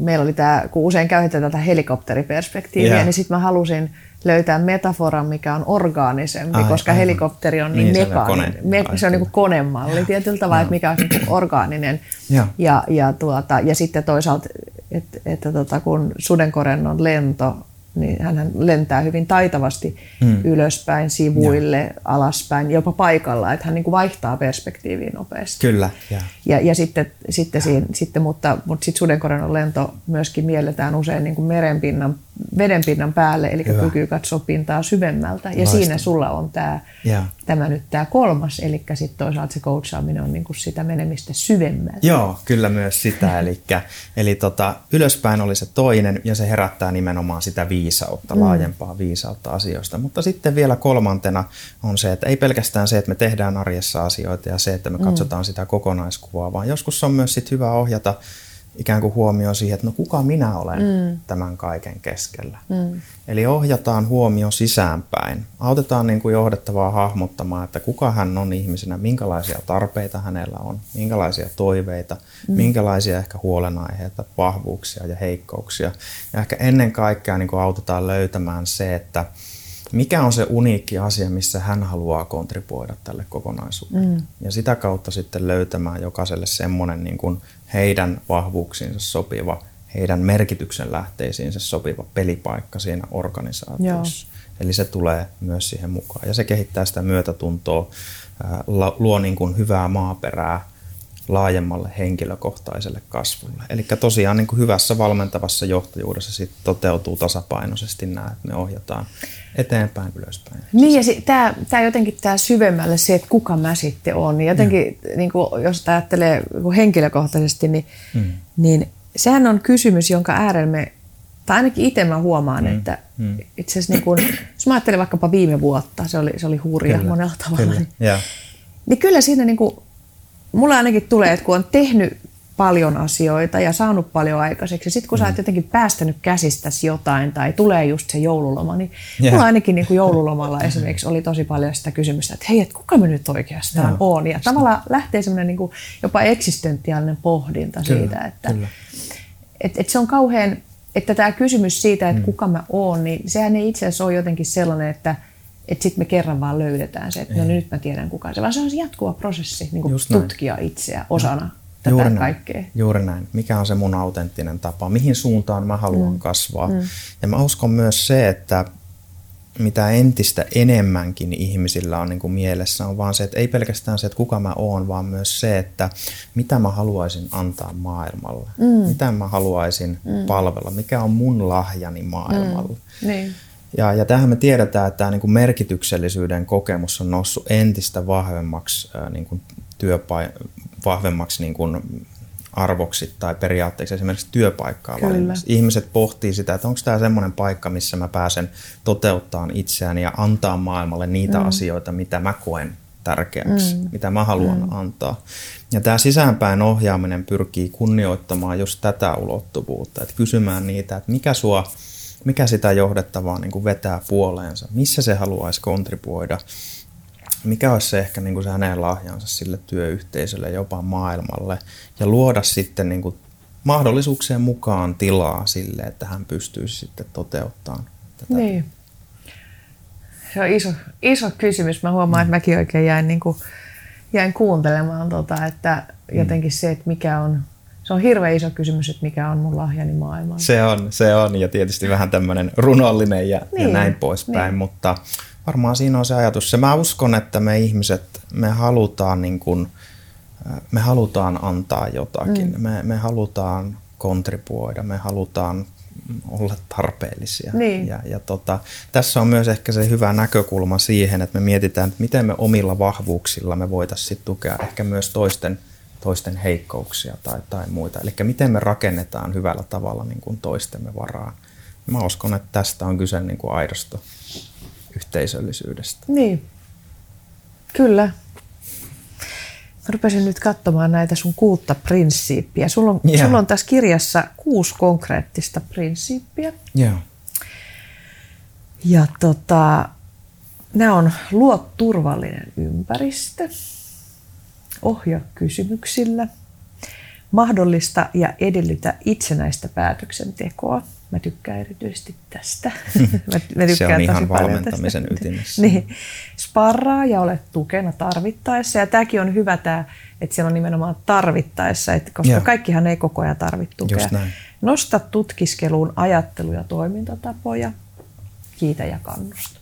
meillä oli tämä, kun usein käytetään tätä helikopteriperspektiiviä, yeah. niin sitten mä halusin löytää metaforan, mikä on orgaanisempi, Ai, koska aivan. helikopteri on niin, niin mekaaninen. Me, se on niin kuin konemalli tietyllä tavalla, että mikä on niin orgaaninen. Ja, ja, ja, tuota, ja sitten toisaalta, että, että tota, kun sudenkorennon lento niin hän lentää hyvin taitavasti hmm. ylöspäin, sivuille, ja. alaspäin, jopa paikalla, että hän niin kuin vaihtaa perspektiiviä nopeasti. Kyllä. Ja, ja, ja sitten, sitten, siinä, sitten, mutta, mutta sitten sudenkorennon lento myöskin mielletään usein niin kuin merenpinnan vedenpinnan päälle, eli Hyvä. kyky katsoa pintaa syvemmältä. Ja Loistava. siinä sulla on tämä, tämä nyt tämä kolmas, eli sitten toisaalta se coachaaminen on niinku sitä menemistä syvemmälle. Joo, kyllä myös sitä. eli eli tota, ylöspäin oli se toinen, ja se herättää nimenomaan sitä viisautta, mm. laajempaa viisautta asioista. Mutta sitten vielä kolmantena on se, että ei pelkästään se, että me tehdään arjessa asioita ja se, että me mm. katsotaan mm. sitä kokonaiskuvaa, vaan joskus on myös sit hyvä ohjata ikään kuin huomio siihen, että no kuka minä olen mm. tämän kaiken keskellä. Mm. Eli ohjataan huomio sisäänpäin. Autetaan niin kuin johdettavaa hahmottamaan, että kuka hän on ihmisenä, minkälaisia tarpeita hänellä on, minkälaisia toiveita, mm. minkälaisia ehkä huolenaiheita, vahvuuksia ja heikkouksia. Ja ehkä ennen kaikkea niin kuin autetaan löytämään se, että mikä on se uniikki asia, missä hän haluaa kontribuoida tälle kokonaisuudelle. Mm. Ja sitä kautta sitten löytämään jokaiselle semmoinen niin kuin heidän vahvuuksiinsa sopiva, heidän merkityksen lähteisiinsä sopiva pelipaikka siinä organisaatiossa. Joo. Eli se tulee myös siihen mukaan. Ja se kehittää sitä myötätuntoa, luo niin kuin hyvää maaperää laajemmalle henkilökohtaiselle kasvulle. Eli tosiaan niin kuin hyvässä valmentavassa johtajuudessa sit toteutuu tasapainoisesti nämä, että me ohjataan eteenpäin, ylöspäin. Niin ja tämä, tämä jotenkin tämä syvemmälle se, että kuka mä sitten on. Niin jotenkin, niin kuin, jos ajattelee henkilökohtaisesti, niin, mm. niin sehän on kysymys, jonka äärellä me, tai ainakin itse mä huomaan, mm. että mm. itse asiassa niin kun, jos mä ajattelen vaikkapa viime vuotta, se oli, se oli hurja kyllä, monella tavalla. Kyllä. Niin, yeah. niin kyllä siinä niin kuin, mulla ainakin tulee, että kun on tehnyt paljon asioita ja saanut paljon aikaiseksi. Sitten kun mm. sä oot jotenkin päästänyt käsistäsi jotain tai tulee just se joululoma, niin yeah. mulla ainakin niin kuin joululomalla esimerkiksi oli tosi paljon sitä kysymystä, että hei, et kuka mä nyt oikeastaan Joo. on? Ja tavallaan lähtee semmoinen niin kuin jopa eksistentiaalinen pohdinta kyllä, siitä, että et, et se on kauhean, että tämä kysymys siitä, että mm. kuka mä oon, niin sehän ei itse asiassa ole jotenkin sellainen, että että sitten me kerran vaan löydetään se, että no nyt mä tiedän kuka se, vaan se on se jatkuva prosessi niin kuin tutkia itseä osana tätä Juuri näin. kaikkea. Juuri näin. Mikä on se mun autenttinen tapa? Mihin suuntaan mä haluan mm. kasvaa? Mm. Ja mä uskon myös se, että mitä entistä enemmänkin ihmisillä on niin kuin mielessä on vaan se, että ei pelkästään se, että kuka mä oon, vaan myös se, että mitä mä haluaisin antaa maailmalle. Mm. Mitä mä haluaisin mm. palvella. Mikä on mun lahjani maailmalle. Mm. Niin. Ja, ja tähän me tiedetään, että tämä niin kuin merkityksellisyyden kokemus on noussut entistä vahvemmaksi ää, niin kuin työpa- vahvemmaksi niin kuin arvoksi tai periaatteeksi esimerkiksi työpaikkaa valinnassa. Ihmiset pohtii sitä, että onko tämä semmoinen paikka, missä mä pääsen toteuttamaan itseäni ja antaa maailmalle niitä mm. asioita, mitä mä koen tärkeäksi, mm. mitä mä haluan mm. antaa. Ja tämä sisäänpäin ohjaaminen pyrkii kunnioittamaan just tätä ulottuvuutta, että kysymään niitä, että mikä sua mikä sitä johdettavaa niin kuin vetää puoleensa, missä se haluaisi kontribuoida, mikä olisi se ehkä niin kuin se hänen lahjansa sille työyhteisölle, jopa maailmalle, ja luoda sitten niin kuin mahdollisuuksien mukaan tilaa sille, että hän pystyisi sitten toteuttamaan tätä. Niin. Se on iso, iso kysymys. Mä huomaan, mm. että mäkin oikein jäin, niin kuin, jäin kuuntelemaan, tota, että jotenkin se, että mikä on se on hirveän iso kysymys, että mikä on mun lahjani maailmaan. Se on, se on ja tietysti vähän tämmöinen runollinen ja, niin, ja näin poispäin, niin. mutta varmaan siinä on se ajatus. Se mä uskon, että me ihmiset, me halutaan, niin kuin, me halutaan antaa jotakin, mm. me, me halutaan kontribuoida, me halutaan olla tarpeellisia. Niin. Ja, ja tota, tässä on myös ehkä se hyvä näkökulma siihen, että me mietitään, että miten me omilla vahvuuksilla me voitaisiin tukea ehkä myös toisten toisten heikkouksia tai, tai muita. Eli miten me rakennetaan hyvällä tavalla niin kuin toistemme varaan. Mä uskon, että tästä on kyse niin kuin aidosta yhteisöllisyydestä. Niin, kyllä. Mä rupesin nyt katsomaan näitä sun kuutta prinsiippiä. Sulla on, yeah. sulla on tässä kirjassa kuusi konkreettista prinsiippiä. Yeah. Ja tota, nämä on luo turvallinen ympäristö, ohjaa kysymyksillä, mahdollista ja edellytä itsenäistä päätöksentekoa. Mä tykkään erityisesti tästä. mä, mä tykkään Se on ihan valmentamisen tästä. ytimessä. niin. Sparraa ja ole tukena tarvittaessa. Ja tämäkin on hyvä, tämä, että siellä on nimenomaan tarvittaessa, että koska Joo. kaikkihan ei koko ajan tarvitse tukea. Nosta tutkiskeluun ajattelu- ja toimintatapoja. Kiitä ja kannusta.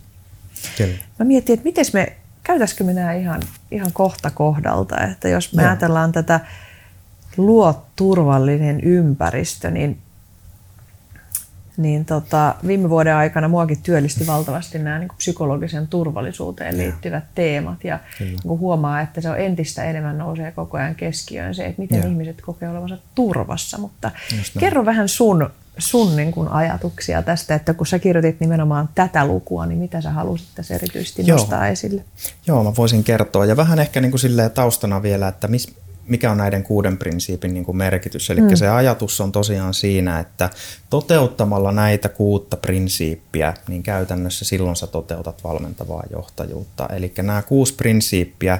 Kyllä. Mä mietin, että miten me käytäisikö me nämä ihan, ihan kohta kohdalta, että jos me Joo. ajatellaan tätä luo turvallinen ympäristö, niin, niin tota, viime vuoden aikana muakin työllisti valtavasti nämä niin psykologisen turvallisuuteen liittyvät ja. teemat ja niin huomaa, että se on entistä enemmän nousee koko ajan keskiöön se, että miten ja. ihmiset kokee olevansa turvassa, mutta kerro vähän sun sun niin kuin ajatuksia tästä, että kun sä kirjoitit nimenomaan tätä lukua, niin mitä sä halusit tässä erityisesti Joo. nostaa esille? Joo, mä voisin kertoa. Ja vähän ehkä niin kuin taustana vielä, että mis, mikä on näiden kuuden prinsiipin niin kuin merkitys. Eli mm. se ajatus on tosiaan siinä, että toteuttamalla näitä kuutta prinsiippiä, niin käytännössä silloin sä toteutat valmentavaa johtajuutta. Eli nämä kuusi prinsiippiä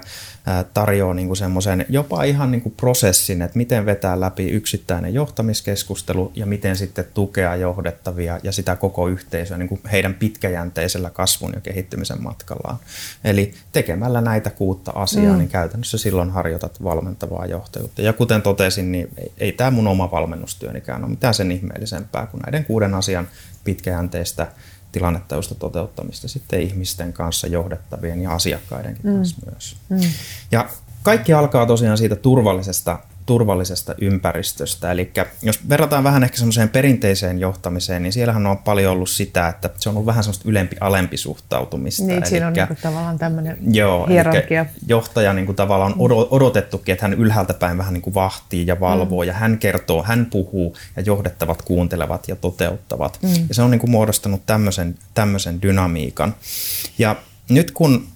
tarjoaa niin semmoisen jopa ihan niin kuin prosessin, että miten vetää läpi yksittäinen johtamiskeskustelu ja miten sitten tukea johdettavia ja sitä koko yhteisöä niin kuin heidän pitkäjänteisellä kasvun ja kehittymisen matkallaan. Eli tekemällä näitä kuutta asiaa, mm. niin käytännössä silloin harjoitat valmentavaa johtajuutta. Ja kuten totesin, niin ei, ei tämä mun oma valmennustyönikään ole mitään sen ihmeellisempää kuin näiden kuuden asian pitkäjänteistä tilannetajusta toteuttamista sitten ihmisten kanssa johdettavien ja asiakkaidenkin mm. kanssa myös. Mm. Ja kaikki alkaa tosiaan siitä turvallisesta turvallisesta ympäristöstä. Eli jos verrataan vähän ehkä semmoiseen perinteiseen johtamiseen, niin siellähän on paljon ollut sitä, että se on ollut vähän semmoista ylempi-alempi suhtautumista. Niin, eli siinä on niin tavallaan tämmöinen joo, hierarkia. johtaja niin kuin tavallaan on odotettukin, että hän ylhäältä päin vähän niin kuin vahtii ja valvoo mm. ja hän kertoo, hän puhuu ja johdettavat kuuntelevat ja toteuttavat. Mm. Ja se on niin kuin muodostanut tämmöisen, tämmöisen dynamiikan. Ja nyt kun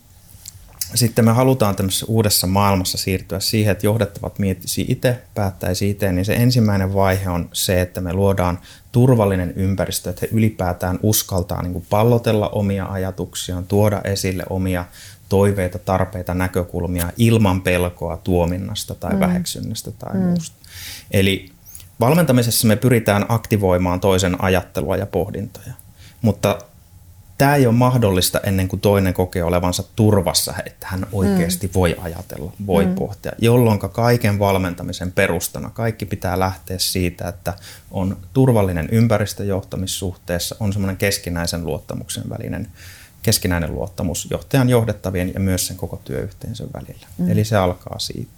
sitten me halutaan tämmöisessä uudessa maailmassa siirtyä siihen, että johdettavat miettisi itse, päättäisi itse, niin se ensimmäinen vaihe on se, että me luodaan turvallinen ympäristö, että he ylipäätään uskaltaa niin kuin pallotella omia ajatuksiaan, tuoda esille omia toiveita, tarpeita, näkökulmia ilman pelkoa tuominnasta tai mm. väheksynnästä tai mm. muusta. Eli valmentamisessa me pyritään aktivoimaan toisen ajattelua ja pohdintoja, mutta tämä ei ole mahdollista ennen kuin toinen kokee olevansa turvassa, että hän oikeasti mm. voi ajatella, voi mm. pohtia, jolloin kaiken valmentamisen perustana kaikki pitää lähteä siitä, että on turvallinen ympäristöjohtamissuhteessa, on semmoinen keskinäisen luottamuksen välinen keskinäinen luottamus johtajan johdettavien ja myös sen koko työyhteisön välillä. Mm. Eli se alkaa siitä.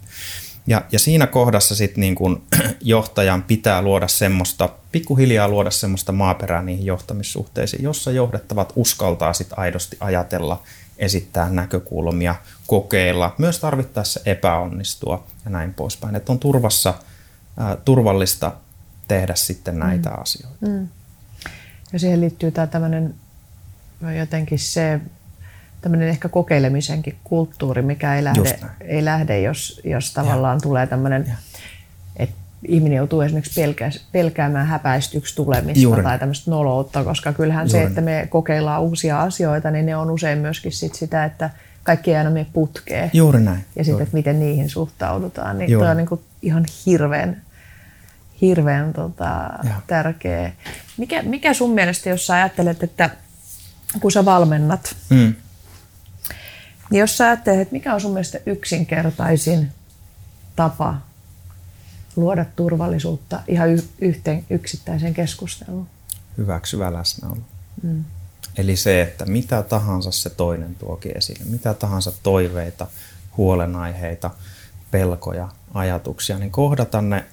Ja, ja siinä kohdassa sitten niin kun johtajan pitää luoda semmoista, pikkuhiljaa luoda semmoista maaperää niihin johtamissuhteisiin, jossa johdettavat uskaltaa sitten aidosti ajatella, esittää näkökulmia, kokeilla, myös tarvittaessa epäonnistua ja näin poispäin. Että on turvassa, ää, turvallista tehdä sitten näitä mm. asioita. Mm. Ja siihen liittyy tämä tämmöinen jotenkin se tämmöinen ehkä kokeilemisenkin kulttuuri, mikä ei lähde, ei lähde jos, jos tavallaan ja. tulee tämmöinen, että ihminen joutuu esimerkiksi pelkää, pelkäämään häpäistyksi tulemista Juuri. tai tämmöistä noloutta, koska kyllähän Juuri. se, että me kokeillaan uusia asioita, niin ne on usein myöskin sit sitä, että kaikki ei aina mene putkeen. Juuri näin. Ja sitten, että miten niihin suhtaudutaan, niin Juuri. on niin kuin ihan hirveän, hirveän tota, tärkeä. Mikä, mikä sun mielestä, jos sä ajattelet, että kun sä valmennat, mm. Niin jos sä ajattelet, että mikä on sun mielestä yksinkertaisin tapa luoda turvallisuutta ihan yhteen yksittäiseen keskusteluun? Hyväksyvä läsnäolo. Mm. Eli se, että mitä tahansa se toinen tuokin esille, mitä tahansa toiveita, huolenaiheita, pelkoja, ajatuksia, niin kohdata ne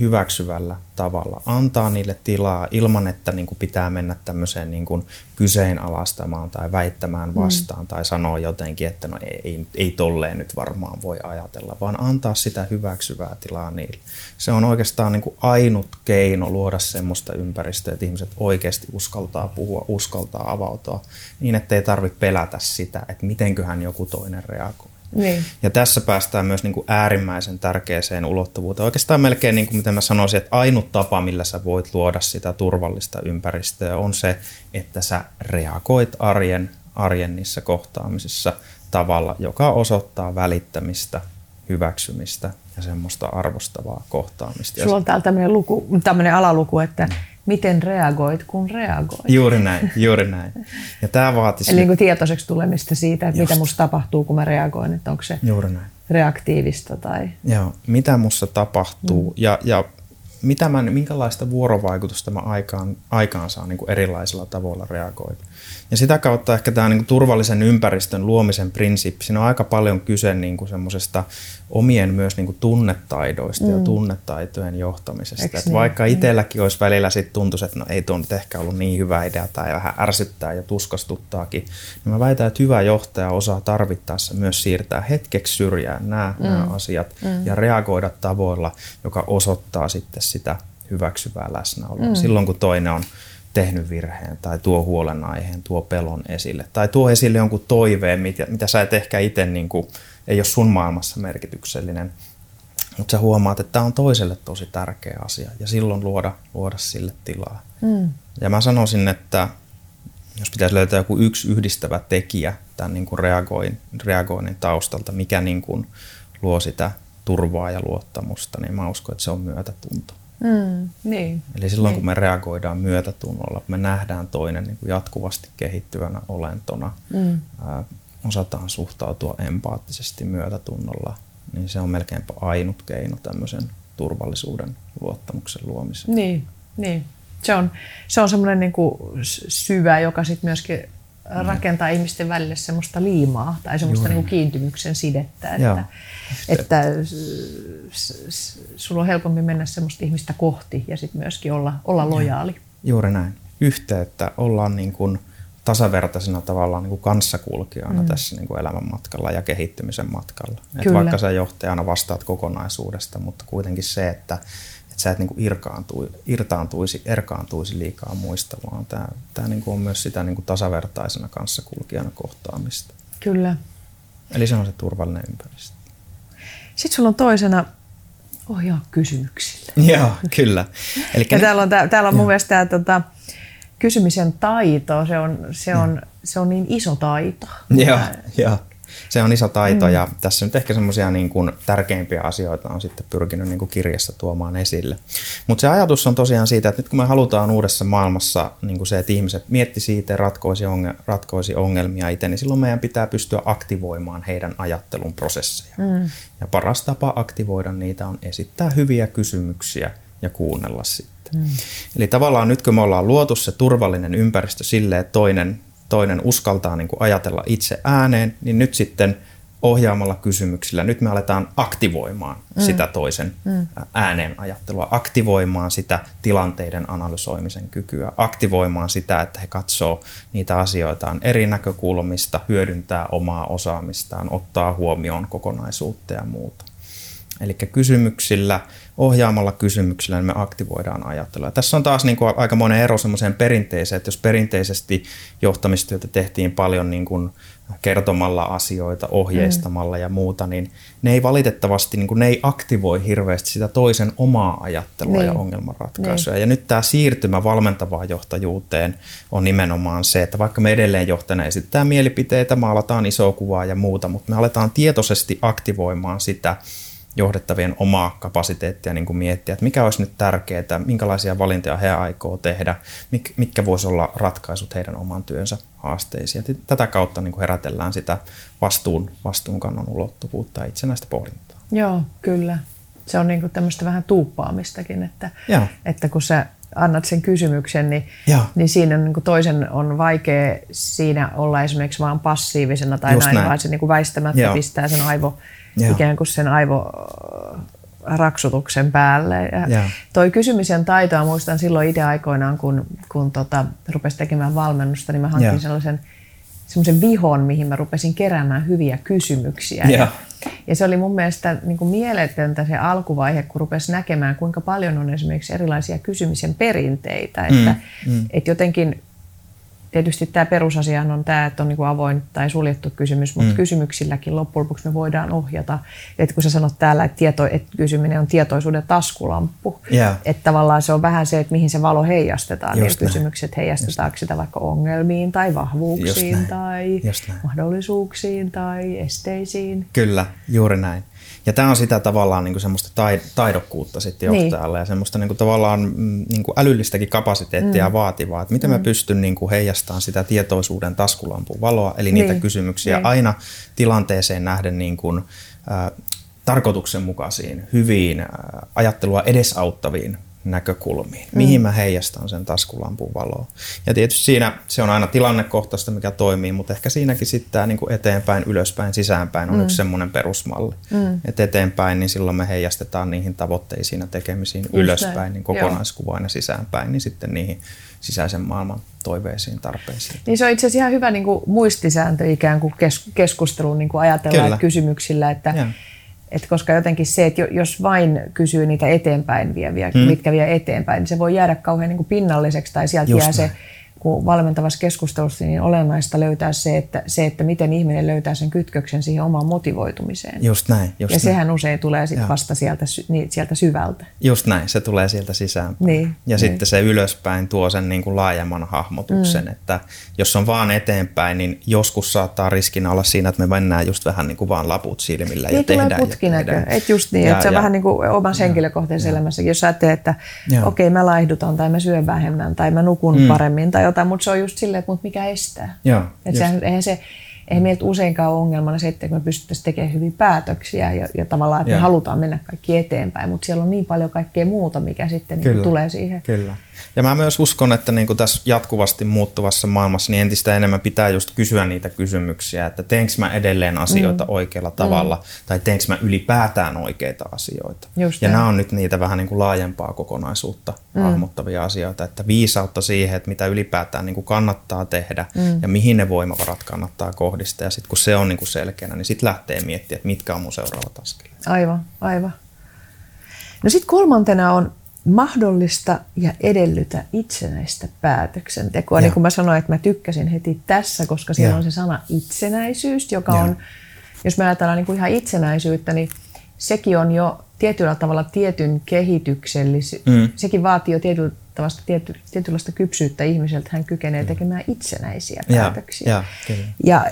hyväksyvällä tavalla, antaa niille tilaa ilman, että niin kuin pitää mennä tämmöiseen niin kuin kyseenalaistamaan tai väittämään mm. vastaan mm. tai sanoa jotenkin, että no ei, ei, ei tolleen nyt varmaan voi ajatella, vaan antaa sitä hyväksyvää tilaa niille. Se on oikeastaan niin kuin ainut keino luoda semmoista ympäristöä, että ihmiset oikeasti uskaltaa puhua, uskaltaa avautua niin, ettei tarvitse pelätä sitä, että mitenköhän joku toinen reagoi. Niin. Ja tässä päästään myös niin kuin äärimmäisen tärkeäseen ulottuvuuteen. Oikeastaan melkein, niin kuin miten mä sanoisin, että ainut tapa, millä sä voit luoda sitä turvallista ympäristöä, on se, että sä reagoit arjen, arjen niissä kohtaamisissa tavalla, joka osoittaa välittämistä, hyväksymistä ja semmoista arvostavaa kohtaamista. Sulla on täällä tämmöinen, luku, tämmöinen alaluku, että mm miten reagoit, kun reagoit. Juuri näin, juuri näin. Ja tämä vaatisi... Eli niin kuin tietoiseksi tulemista siitä, että Just. mitä musta tapahtuu, kun mä reagoin, että onko se juuri näin. reaktiivista tai... Joo, mitä musta tapahtuu mm. ja, ja mitä mä, minkälaista vuorovaikutusta mä aikaan, aikaan saan niin kuin erilaisilla tavoilla reagoida. Ja sitä kautta ehkä tämä niin turvallisen ympäristön luomisen prinsippi, siinä on aika paljon kyse niin kuin semmoisesta omien myös niin kuin tunnetaidoista mm. ja tunnetaitojen johtamisesta. Niin? Vaikka itselläkin olisi välillä sitten tuntuisi, että no ei tuo nyt ehkä ollut niin hyvä idea tai vähän ärsyttää ja tuskastuttaakin, niin mä väitän, että hyvä johtaja osaa tarvittaessa myös siirtää hetkeksi syrjään nämä, mm. nämä asiat mm. ja reagoida tavoilla, joka osoittaa sitten sitä hyväksyvää läsnäoloa. Mm. Silloin kun toinen on tehnyt virheen tai tuo huolenaiheen, tuo pelon esille tai tuo esille jonkun toiveen, mitä, mitä sä et ehkä itse, niin kuin, ei ole sun maailmassa merkityksellinen, mutta sä huomaat, että tämä on toiselle tosi tärkeä asia ja silloin luoda, luoda sille tilaa. Mm. Ja mä sanoisin, että jos pitäisi löytää joku yksi yhdistävä tekijä tämän niin kuin reagoin, reagoinnin taustalta, mikä niin kuin luo sitä turvaa ja luottamusta, niin mä uskon, että se on myötätunto. Mm, niin. Eli silloin niin. kun me reagoidaan myötätunnolla, me nähdään toinen niin kuin jatkuvasti kehittyvänä olentona, mm. ää, osataan suhtautua empaattisesti myötätunnolla, niin se on melkeinpä ainut keino tämmöisen turvallisuuden luottamuksen luomiseen. Niin, niin. Se on, se on semmoinen niin kuin syvä, joka sitten myöskin. Rakentaa mm. ihmisten välille semmoista liimaa tai semmoista niin kiintymyksen sidettä, että, että sulla on helpompi mennä semmoista ihmistä kohti ja sitten myöskin olla, olla lojaali. Juuri näin. Yhteyttä ollaan niin kuin tasavertaisena tavallaan niin kuin kanssakulkijana mm. tässä niin kuin elämän matkalla ja kehittymisen matkalla. Et vaikka sä johtajana vastaat kokonaisuudesta, mutta kuitenkin se, että että sä et niin kuin irkaantui, irtaantuisi, erkaantuisi liikaa muista, vaan tämä, tämä niin kuin on myös sitä niin kuin tasavertaisena kanssakulkijana kohtaamista. Kyllä. Eli se on se turvallinen ympäristö. Sitten sulla on toisena ohjaa kysymyksille. Joo, kyllä. Elikkä ja täällä on, täällä on mun mielestä tämä tota, kysymisen taito, se on, se on, se on niin iso taito. Joo, joo se on iso taito mm. ja tässä nyt ehkä semmoisia niin kuin tärkeimpiä asioita on sitten pyrkinyt niin kuin kirjassa tuomaan esille. Mutta se ajatus on tosiaan siitä, että nyt kun me halutaan uudessa maailmassa niin kuin se, että ihmiset mietti siitä ja ratkoisi, onge- ratkoisi ongelmia itse, niin silloin meidän pitää pystyä aktivoimaan heidän ajattelun prosesseja. Mm. Ja paras tapa aktivoida niitä on esittää hyviä kysymyksiä ja kuunnella sitten. Mm. Eli tavallaan nyt kun me ollaan luotu se turvallinen ympäristö sille, että toinen toinen uskaltaa niin kuin ajatella itse ääneen, niin nyt sitten ohjaamalla kysymyksillä, nyt me aletaan aktivoimaan mm. sitä toisen mm. ääneen ajattelua, aktivoimaan sitä tilanteiden analysoimisen kykyä, aktivoimaan sitä, että he katsoo niitä asioitaan eri näkökulmista, hyödyntää omaa osaamistaan, ottaa huomioon kokonaisuutta ja muuta. Eli kysymyksillä, ohjaamalla kysymyksillä niin me aktivoidaan ajattelua. Tässä on taas niin kuin aika monen ero semmoiseen perinteeseen, että jos perinteisesti johtamistyötä tehtiin paljon niin kuin kertomalla asioita, ohjeistamalla mm. ja muuta, niin ne ei valitettavasti, niin kuin, ne ei aktivoi hirveästi sitä toisen omaa ajattelua niin. ja ongelmanratkaisuja. Niin. Ja nyt tämä siirtymä valmentavaan johtajuuteen on nimenomaan se, että vaikka me edelleen johtajana esittää mielipiteitä, maalataan isoa kuvaa ja muuta, mutta me aletaan tietoisesti aktivoimaan sitä, johdettavien omaa kapasiteettia niin kuin miettiä, että mikä olisi nyt tärkeää, minkälaisia valintoja he aikoo tehdä, mitkä voisi olla ratkaisut heidän oman työnsä haasteisiin. Ja tätä kautta niin kuin herätellään sitä vastuun, vastuunkannon ulottuvuutta ja itsenäistä pohdintaa. Joo, kyllä. Se on niin kuin tämmöistä vähän tuuppaamistakin, että, että kun sä annat sen kysymyksen, niin, niin siinä niin kuin toisen on vaikea siinä olla esimerkiksi vaan passiivisena tai näin, näin, vaan se niin kuin väistämättä Joo. pistää sen aivo Joo. ikään kuin sen aivoraksutuksen päälle. Ja Joo. toi kysymisen taitoa muistan silloin itse aikoinaan, kun, kun tota, rupesi tekemään valmennusta, niin mä hankin Joo. sellaisen semmoisen vihon, mihin mä rupesin keräämään hyviä kysymyksiä. Ja, ja se oli mun mielestä niin kuin mieletöntä se alkuvaihe, kun rupesi näkemään, kuinka paljon on esimerkiksi erilaisia kysymisen perinteitä. Että, mm, mm. että jotenkin tietysti tämä perusasia on tämä, että on niin kuin avoin tai suljettu kysymys, mutta mm. kysymyksilläkin loppujen lopuksi me voidaan ohjata. Että kun sä sanot täällä, että, tieto, että kysyminen on tietoisuuden taskulamppu, yeah. että tavallaan se on vähän se, että mihin se valo heijastetaan. Just niin kysymykset heijastetaanko sitä vaikka ongelmiin tai vahvuuksiin tai mahdollisuuksiin tai esteisiin. Kyllä, juuri näin. Ja tämä on sitä tavallaan niin kuin semmoista taidokkuutta sitten niin. johtajalle niin. ja semmoista niin kuin tavallaan mm, niin kuin älyllistäkin kapasiteettia mm. vaativaa, että miten mm. mä pystyn niin kuin heijastamaan sitä tietoisuuden taskulampun valoa, eli niin. niitä kysymyksiä niin. aina tilanteeseen nähden niin kuin, äh, tarkoituksenmukaisiin, hyviin, äh, ajattelua edesauttaviin näkökulmiin, mihin mä heijastan sen taskulampun valoa. Ja tietysti siinä se on aina tilannekohtaista, mikä toimii, mutta ehkä siinäkin sitten tämä niin eteenpäin, ylöspäin, sisäänpäin on mm. yksi semmoinen perusmalli. Mm. Että eteenpäin, niin silloin me heijastetaan niihin tavoitteisiin ja tekemisiin Just ylöspäin, näin. niin kokonaiskuvaan ja sisäänpäin, niin sitten niihin sisäisen maailman toiveisiin, tarpeisiin. Niin se on itse asiassa ihan hyvä niin kuin muistisääntö ikään kuin kes- keskustelun niin kuin ajatellaan Kyllä. kysymyksillä, että ja et koska jotenkin se, että jos vain kysyy niitä eteenpäin vieviä, hmm. mitkä vie eteenpäin, niin se voi jäädä kauhean niin kuin pinnalliseksi tai sieltä Just jää näin. se kun valmentavassa keskustelussa niin olennaista löytää se että, se, että miten ihminen löytää sen kytköksen siihen omaan motivoitumiseen. Just näin. Just ja näin. sehän usein tulee sit vasta sieltä, niin, sieltä syvältä. Just näin, se tulee sieltä sisäänpäin. Niin, ja niin. sitten se ylöspäin tuo sen niin kuin laajemman hahmotuksen, mm. että jos on vaan eteenpäin, niin joskus saattaa riskinä olla siinä, että me mennään just vähän niin kuin vaan laput silmillä niin, ja tehdään. putkinäkö, ja tehdään. Et just niin, ja, että se on vähän niin kuin omassa henkilökohtaisessa elämässäkin. Jos ajattelee, että okei okay, mä laihdutan tai mä syön vähemmän tai mä nukun mm. paremmin tai jotain, mutta se on just silleen, että mut mikä estää. Joo, että sehän, eihän se, eihän meiltä useinkaan ole ongelmana se, että me pystyttäisiin tekemään hyviä päätöksiä ja, ja tavallaan, että Joo. me halutaan mennä kaikki eteenpäin, mutta siellä on niin paljon kaikkea muuta, mikä sitten niin tulee siihen. Kyllä. Ja mä myös uskon, että niin kuin tässä jatkuvasti muuttuvassa maailmassa niin entistä enemmän pitää just kysyä niitä kysymyksiä, että teenkö mä edelleen asioita mm. oikealla tavalla mm. tai teenkö mä ylipäätään oikeita asioita. Just ja nämä on nyt niitä vähän niin kuin laajempaa kokonaisuutta mm. hahmottavia asioita, että viisautta siihen, että mitä ylipäätään niin kuin kannattaa tehdä mm. ja mihin ne voimavarat kannattaa kohdistaa. Ja sitten kun se on niin kuin selkeänä, niin sitten lähtee miettimään, että mitkä on mun seuraavat askeleet. Aivan, aivan. No sitten kolmantena on mahdollista ja edellytä itsenäistä päätöksentekoa. Ja. Niin kuin mä sanoin, että mä tykkäsin heti tässä, koska siellä ja. on se sana itsenäisyys, joka ja. on jos me ajatellaan niin kuin ihan itsenäisyyttä, niin sekin on jo tietyllä tavalla tietyn kehityksellis... Mm. Sekin vaatii jo tietyllä tavalla tiety, tietynlaista kypsyyttä ihmiseltä. Hän kykenee tekemään itsenäisiä päätöksiä. Ja, ja, ja,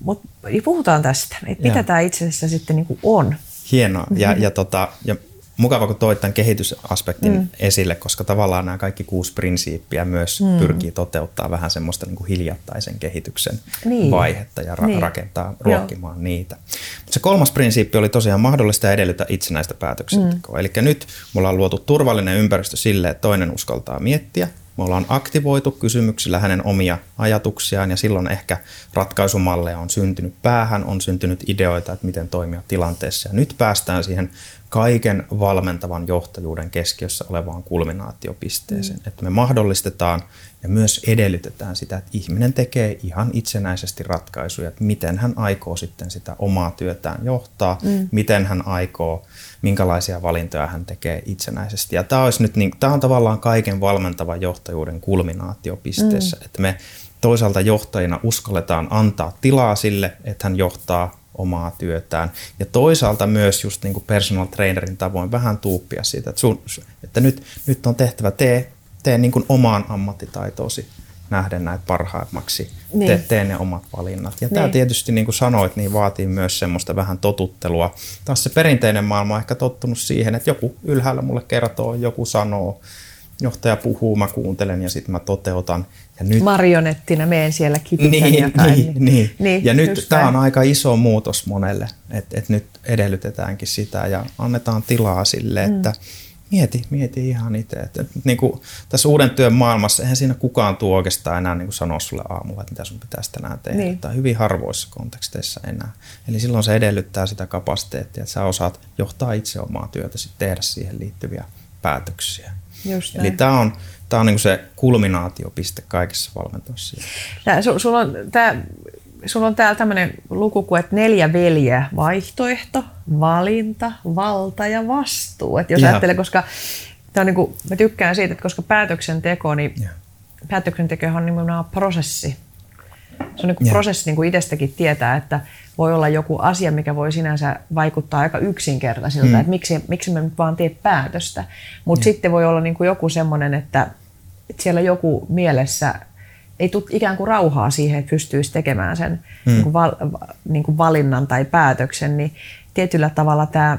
mutta puhutaan tästä, että mitä tämä itse asiassa sitten niin kuin on. Hienoa. Ja, ja, tota, ja mukava, kun toit tämän kehitysaspektin mm. esille, koska tavallaan nämä kaikki kuusi prinsiippiä myös mm. pyrkii toteuttaa vähän semmoista niin kuin hiljattaisen kehityksen niin. vaihetta ja ra- niin. rakentaa, ruokkimaan Joo. niitä. Mutta se kolmas prinsiippi oli tosiaan mahdollista edellytä itsenäistä päätöksentekoa. Mm. Eli nyt mulla on luotu turvallinen ympäristö sille, että toinen uskaltaa miettiä, me ollaan aktivoitu kysymyksillä hänen omia ajatuksiaan ja silloin ehkä ratkaisumalleja on syntynyt päähän, on syntynyt ideoita, että miten toimia tilanteessa. Ja nyt päästään siihen kaiken valmentavan johtajuuden keskiössä olevaan kulminaatiopisteeseen. Mm. Että me mahdollistetaan ja myös edellytetään sitä, että ihminen tekee ihan itsenäisesti ratkaisuja, että miten hän aikoo sitten sitä omaa työtään johtaa, mm. miten hän aikoo, minkälaisia valintoja hän tekee itsenäisesti. Ja tämä, olisi nyt niin, tämä on tavallaan kaiken valmentavan johtajuuden kulminaatiopisteessä, mm. että me toisaalta johtajina uskalletaan antaa tilaa sille, että hän johtaa omaa työtään. Ja toisaalta myös just niin kuin personal trainerin tavoin vähän tuuppia siitä, että, sun, että nyt, nyt on tehtävä, tee, tee niin kuin omaan ammattitaitoosi nähden näitä parhaimmaksi, niin. tee, tee ne omat valinnat. Ja niin. tämä tietysti, niin kuin sanoit, niin vaatii myös semmoista vähän totuttelua. Taas se perinteinen maailma on ehkä tottunut siihen, että joku ylhäällä mulle kertoo, joku sanoo, johtaja puhuu, mä kuuntelen ja sitten mä toteutan. Ja nyt... Marionettina meen siellä kipitän niin, jotain. Niin, niin. niin. niin ja nyt tämä on aika iso muutos monelle, että et nyt edellytetäänkin sitä ja annetaan tilaa sille, mm. että mieti, mieti ihan itse. Että, niin kuin tässä uuden työn maailmassa, eihän siinä kukaan tuo oikeastaan enää niin kuin sanoa sulle aamulla, että mitä sun pitäisi tänään tehdä. Niin. Tai hyvin harvoissa konteksteissa enää. Eli silloin se edellyttää sitä kapasiteettia, että sä osaat johtaa itse omaa työtä, tehdä siihen liittyviä päätöksiä. Just Eli tämä on, tämä on niin se kulminaatiopiste kaikessa valmentuessa. Tää, su, sulla on tämä sulla on täällä tämmöinen luku kuin, että neljä veljeä, vaihtoehto, valinta, valta ja vastuu. Et jos ja. ajattelee, koska tämä on niin kuin, mä tykkään siitä, että koska päätöksenteko, niin ja. päätöksenteko on nimenomaan prosessi. Se on niin kuin prosessi niin kuin itsestäkin tietää, että voi olla joku asia, mikä voi sinänsä vaikuttaa aika yksinkertaisilta, mm. että miksi, miksi me nyt vaan tee päätöstä. Mutta sitten voi olla niin kuin joku semmoinen, että, että siellä joku mielessä ei tule ikään kuin rauhaa siihen, että pystyisi tekemään sen mm. niin kuin val, niin kuin valinnan tai päätöksen, niin tietyllä tavalla tämä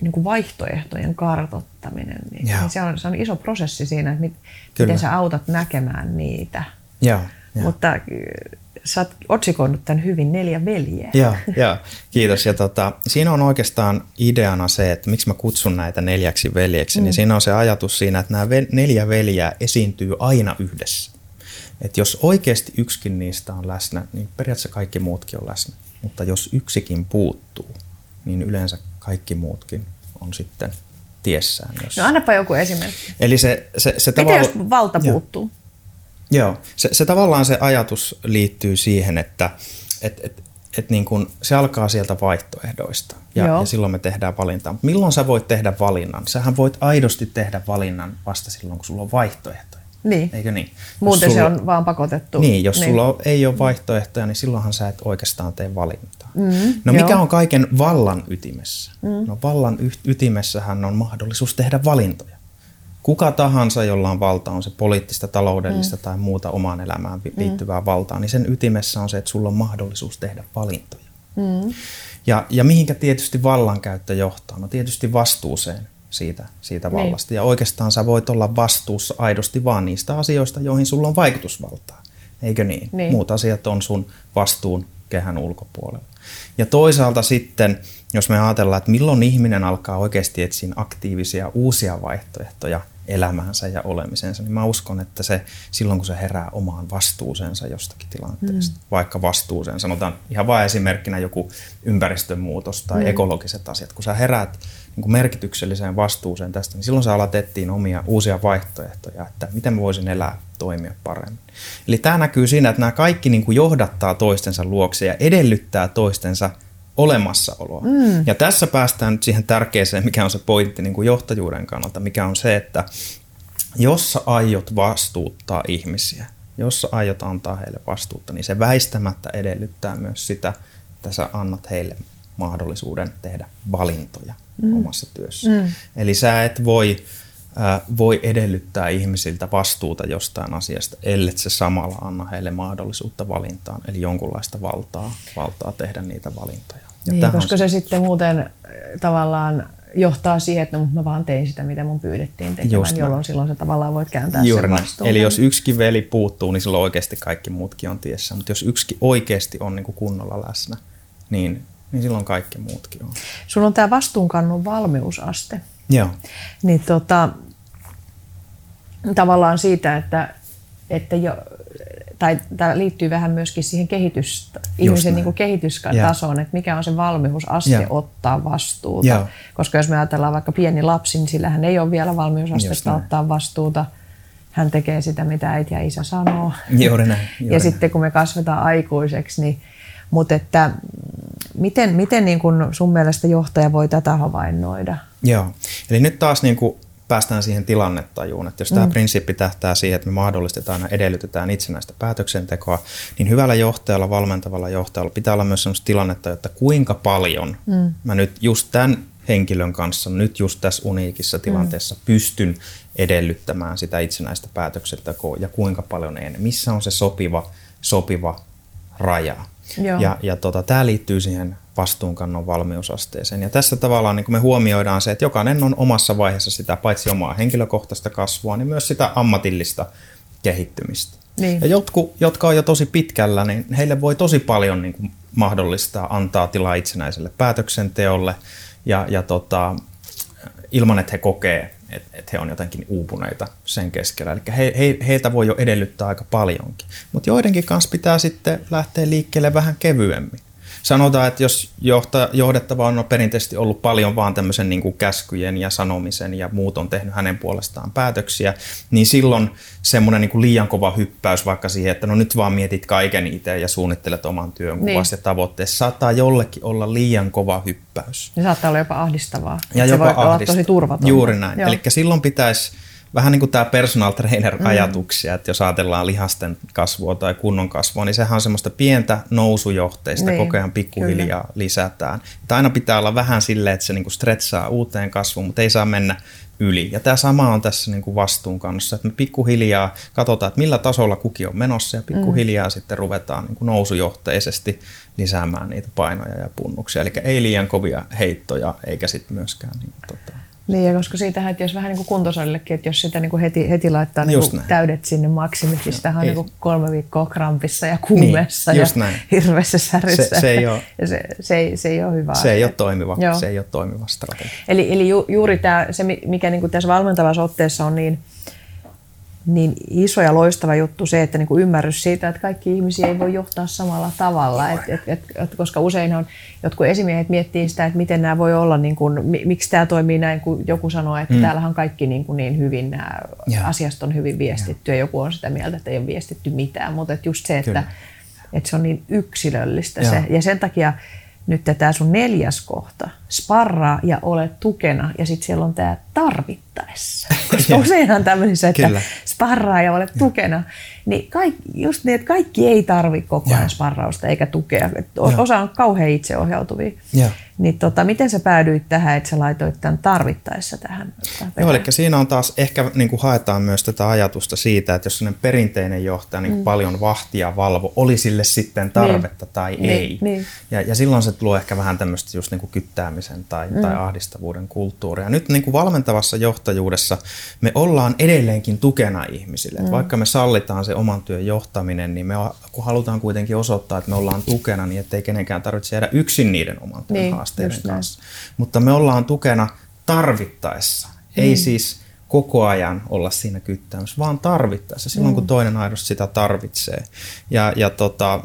niin kuin vaihtoehtojen kartottaminen, niin, se, on, se on iso prosessi siinä, että mit, miten sä autat näkemään niitä. Joo, Mutta sä oot otsikoinut tämän hyvin neljä veljeä. Joo, joo. kiitos. Ja tota, siinä on oikeastaan ideana se, että miksi mä kutsun näitä neljäksi veljeksi, niin mm. niin siinä on se ajatus siinä, että nämä neljä veljää esiintyy aina yhdessä. Että jos oikeasti yksikin niistä on läsnä, niin periaatteessa kaikki muutkin on läsnä. Mutta jos yksikin puuttuu, niin yleensä kaikki muutkin on sitten tiessään. Jos... No annapa joku esimerkki. Eli se, se, se Miten tavalla... jos valta puuttuu? Joo. Joo, se, se tavallaan se ajatus liittyy siihen, että et, et, et niin kun se alkaa sieltä vaihtoehdoista ja, ja silloin me tehdään valintaa. Milloin sä voit tehdä valinnan? Sähän voit aidosti tehdä valinnan vasta silloin, kun sulla on vaihtoehtoja. Niin. Eikö niin? Muuten sulla, se on vaan pakotettu. Niin, jos niin. sulla ei ole vaihtoehtoja, niin silloinhan sä et oikeastaan tee valintaa. Mm, no mikä joo. on kaiken vallan ytimessä? Mm. No vallan ytimessähän on mahdollisuus tehdä valintoja kuka tahansa, jolla on valta, on se poliittista, taloudellista mm. tai muuta omaan elämään mm. liittyvää mm. valtaa, niin sen ytimessä on se, että sulla on mahdollisuus tehdä valintoja. Mm. Ja, ja mihinkä tietysti vallankäyttö johtaa? No tietysti vastuuseen siitä, siitä niin. vallasta. Ja oikeastaan sä voit olla vastuussa aidosti vaan niistä asioista, joihin sulla on vaikutusvaltaa. Eikö niin? niin. Muut asiat on sun vastuun kehän ulkopuolella. Ja toisaalta sitten, jos me ajatellaan, että milloin ihminen alkaa oikeasti etsiä aktiivisia uusia vaihtoehtoja elämäänsä ja olemisensa, niin mä uskon, että se silloin kun se herää omaan vastuuseensa jostakin tilanteesta, mm. vaikka vastuuseen, sanotaan ihan vain esimerkkinä joku ympäristönmuutos tai mm. ekologiset asiat, kun sä heräät niin kuin merkitykselliseen vastuuseen tästä, niin silloin sä alat etsiä omia uusia vaihtoehtoja, että miten mä voisin elää, toimia paremmin. Eli tämä näkyy siinä, että nämä kaikki niin kuin johdattaa toistensa luokse ja edellyttää toistensa olemassaoloa. Mm. Ja tässä päästään nyt siihen tärkeäseen, mikä on se pointti niin kuin johtajuuden kannalta, mikä on se, että jos sä aiot vastuuttaa ihmisiä, jos sä aiot antaa heille vastuutta, niin se väistämättä edellyttää myös sitä, että sä annat heille mahdollisuuden tehdä valintoja mm. omassa työssä. Mm. Eli sä et voi, voi edellyttää ihmisiltä vastuuta jostain asiasta, ellei se samalla anna heille mahdollisuutta valintaan, eli jonkunlaista valtaa, valtaa tehdä niitä valintoja. Ja niin, koska se sitten muuten tavallaan johtaa siihen, että no, mä vaan tein sitä, mitä mun pyydettiin tekemään, jolloin silloin se tavallaan voit kääntää Juuri sen vastuun. Eli jos yksikin veli puuttuu, niin silloin oikeasti kaikki muutkin on tiessä. Mutta jos yksikin oikeasti on niin kuin kunnolla läsnä, niin, niin silloin kaikki muutkin on. Sulla on tämä vastuunkannon valmiusaste. Joo. Niin tota, tavallaan siitä, että, että jo, tai tämä liittyy vähän myöskin siihen kehitys, ihmisen niin kuin kehitystasoon, että mikä on se valmiusaste ja. ottaa vastuuta. Ja. Koska jos me ajatellaan vaikka pieni lapsi, niin sillä hän ei ole vielä valmiusastetta ottaa vastuuta. Hän tekee sitä, mitä äiti ja isä sanoo. Juuri näin. Juuri ja näin. sitten kun me kasvetaan aikuiseksi, niin mutta että miten, miten niin kun sun mielestä johtaja voi tätä havainnoida? Joo, eli nyt taas niin kuin päästään siihen tilannetajuun, että jos mm. tämä prinsippi tähtää siihen, että me mahdollistetaan ja edellytetään itsenäistä päätöksentekoa, niin hyvällä johtajalla, valmentavalla johtajalla pitää olla myös sellaista tilannetta, että kuinka paljon mm. mä nyt just tämän henkilön kanssa nyt just tässä uniikissa mm. tilanteessa mm. pystyn edellyttämään sitä itsenäistä päätöksentekoa ja kuinka paljon en. Missä on se sopiva, sopiva raja. Joo. Ja, ja tota, tämä liittyy siihen vastuunkannon valmiusasteeseen. Ja tässä tavallaan niin me huomioidaan se, että jokainen on omassa vaiheessa sitä paitsi omaa henkilökohtaista kasvua, niin myös sitä ammatillista kehittymistä. Niin. Ja jotkut, jotka on jo tosi pitkällä, niin heille voi tosi paljon niin kuin mahdollistaa antaa tilaa itsenäiselle päätöksenteolle ja, ja tota, ilman, että he kokee, että, että he on jotenkin uupuneita sen keskellä. Eli he, he, heiltä voi jo edellyttää aika paljonkin. Mutta joidenkin kanssa pitää sitten lähteä liikkeelle vähän kevyemmin sanotaan, että jos johta, johdettava on perinteisesti ollut paljon vaan tämmöisen niin kuin käskyjen ja sanomisen ja muut on tehnyt hänen puolestaan päätöksiä, niin silloin semmoinen niin kuin liian kova hyppäys vaikka siihen, että no nyt vaan mietit kaiken itse ja suunnittelet oman työn niin. ja tavoitteessa, saattaa jollekin olla liian kova hyppäys. Ne saattaa olla jopa ahdistavaa. Ja jopa se voi ahdista. olla tosi turvaton. Juuri näin. Eli silloin pitäisi vähän niin kuin tämä personal trainer-ajatuksia, mm. että jos ajatellaan lihasten kasvua tai kunnon kasvua, niin sehän on semmoista pientä nousujohteista, niin, koko ajan pikkuhiljaa kyllä. lisätään. Että aina pitää olla vähän silleen, että se niin kuin stretchaa uuteen kasvuun, mutta ei saa mennä yli. Ja tämä sama on tässä niin kuin vastuun kanssa, että me pikkuhiljaa katsotaan, että millä tasolla kuki on menossa ja pikkuhiljaa mm. sitten ruvetaan niin kuin nousujohteisesti lisäämään niitä painoja ja punnuksia. Eli ei liian kovia heittoja eikä sitten myöskään niin, tota, niin, ja koska siitähän, että jos vähän niin kuin kuntosalillekin, että jos sitä niin kuin heti, heti laittaa niin kuin täydet sinne maksimit, niin sitä on niin kuin kolme viikkoa krampissa ja kuumeessa niin, ja näin. hirveässä säryssä. Se, se, ei ole, ja se, se, ei, se ei ole hyvä. Se ei ole toimiva, Joo. se ei ole toimiva strategia. Eli, eli ju, juuri tämä, se, mikä niin kuin tässä valmentavassa otteessa on niin, niin iso ja loistava juttu se, että niin kuin ymmärrys siitä, että kaikki ihmisiä ei voi johtaa samalla tavalla. Et, et, et, et, koska usein on, jotkut esimiehet miettii sitä, että miten nämä voi olla, niin kuin, miksi tämä toimii näin, kun joku sanoo, että mm. täällähän on kaikki niin, kuin niin hyvin, nämä yeah. asiasta on hyvin viestitty yeah. ja joku on sitä mieltä, että ei ole viestitty mitään. Mutta just se, että, että se on niin yksilöllistä yeah. se. Ja sen takia nyt tämä sun neljäs kohta, sparraa ja ole tukena, ja sitten siellä on tämä tarvittaessa. Koska useinhan tämmöisissä, että Kyllä. sparraa ja ole tukena, niin kaikki, just niin, että kaikki ei tarvitse koko ajan sparrausta eikä tukea. Osa on kauhean itseohjautuvia. Ja. Niin tota, miten sä päädyit tähän, että sä laitoit tämän tarvittaessa tähän? Joo, eli siinä on taas, ehkä niin kuin haetaan myös tätä ajatusta siitä, että jos sellainen perinteinen johtaja niin mm. paljon vahtia valvo, oli sille sitten tarvetta niin. tai niin. ei. Niin. Ja, ja silloin se tuo ehkä vähän tämmöistä just niin kuin kyttäämisen tai, mm. tai ahdistavuuden kulttuuria. Nyt niin kuin valmentavassa johtajuudessa me ollaan edelleenkin tukena ihmisille. Mm. vaikka me sallitaan se oman työn johtaminen, niin me kun halutaan kuitenkin osoittaa, että me ollaan tukena niin, ettei kenenkään tarvitse jäädä yksin niiden oman työn niin haasteiden kanssa. Mutta me ollaan tukena tarvittaessa, mm. ei siis koko ajan olla siinä kyttämässä, vaan tarvittaessa, silloin mm. kun toinen aidosti sitä tarvitsee. Ja, ja tota,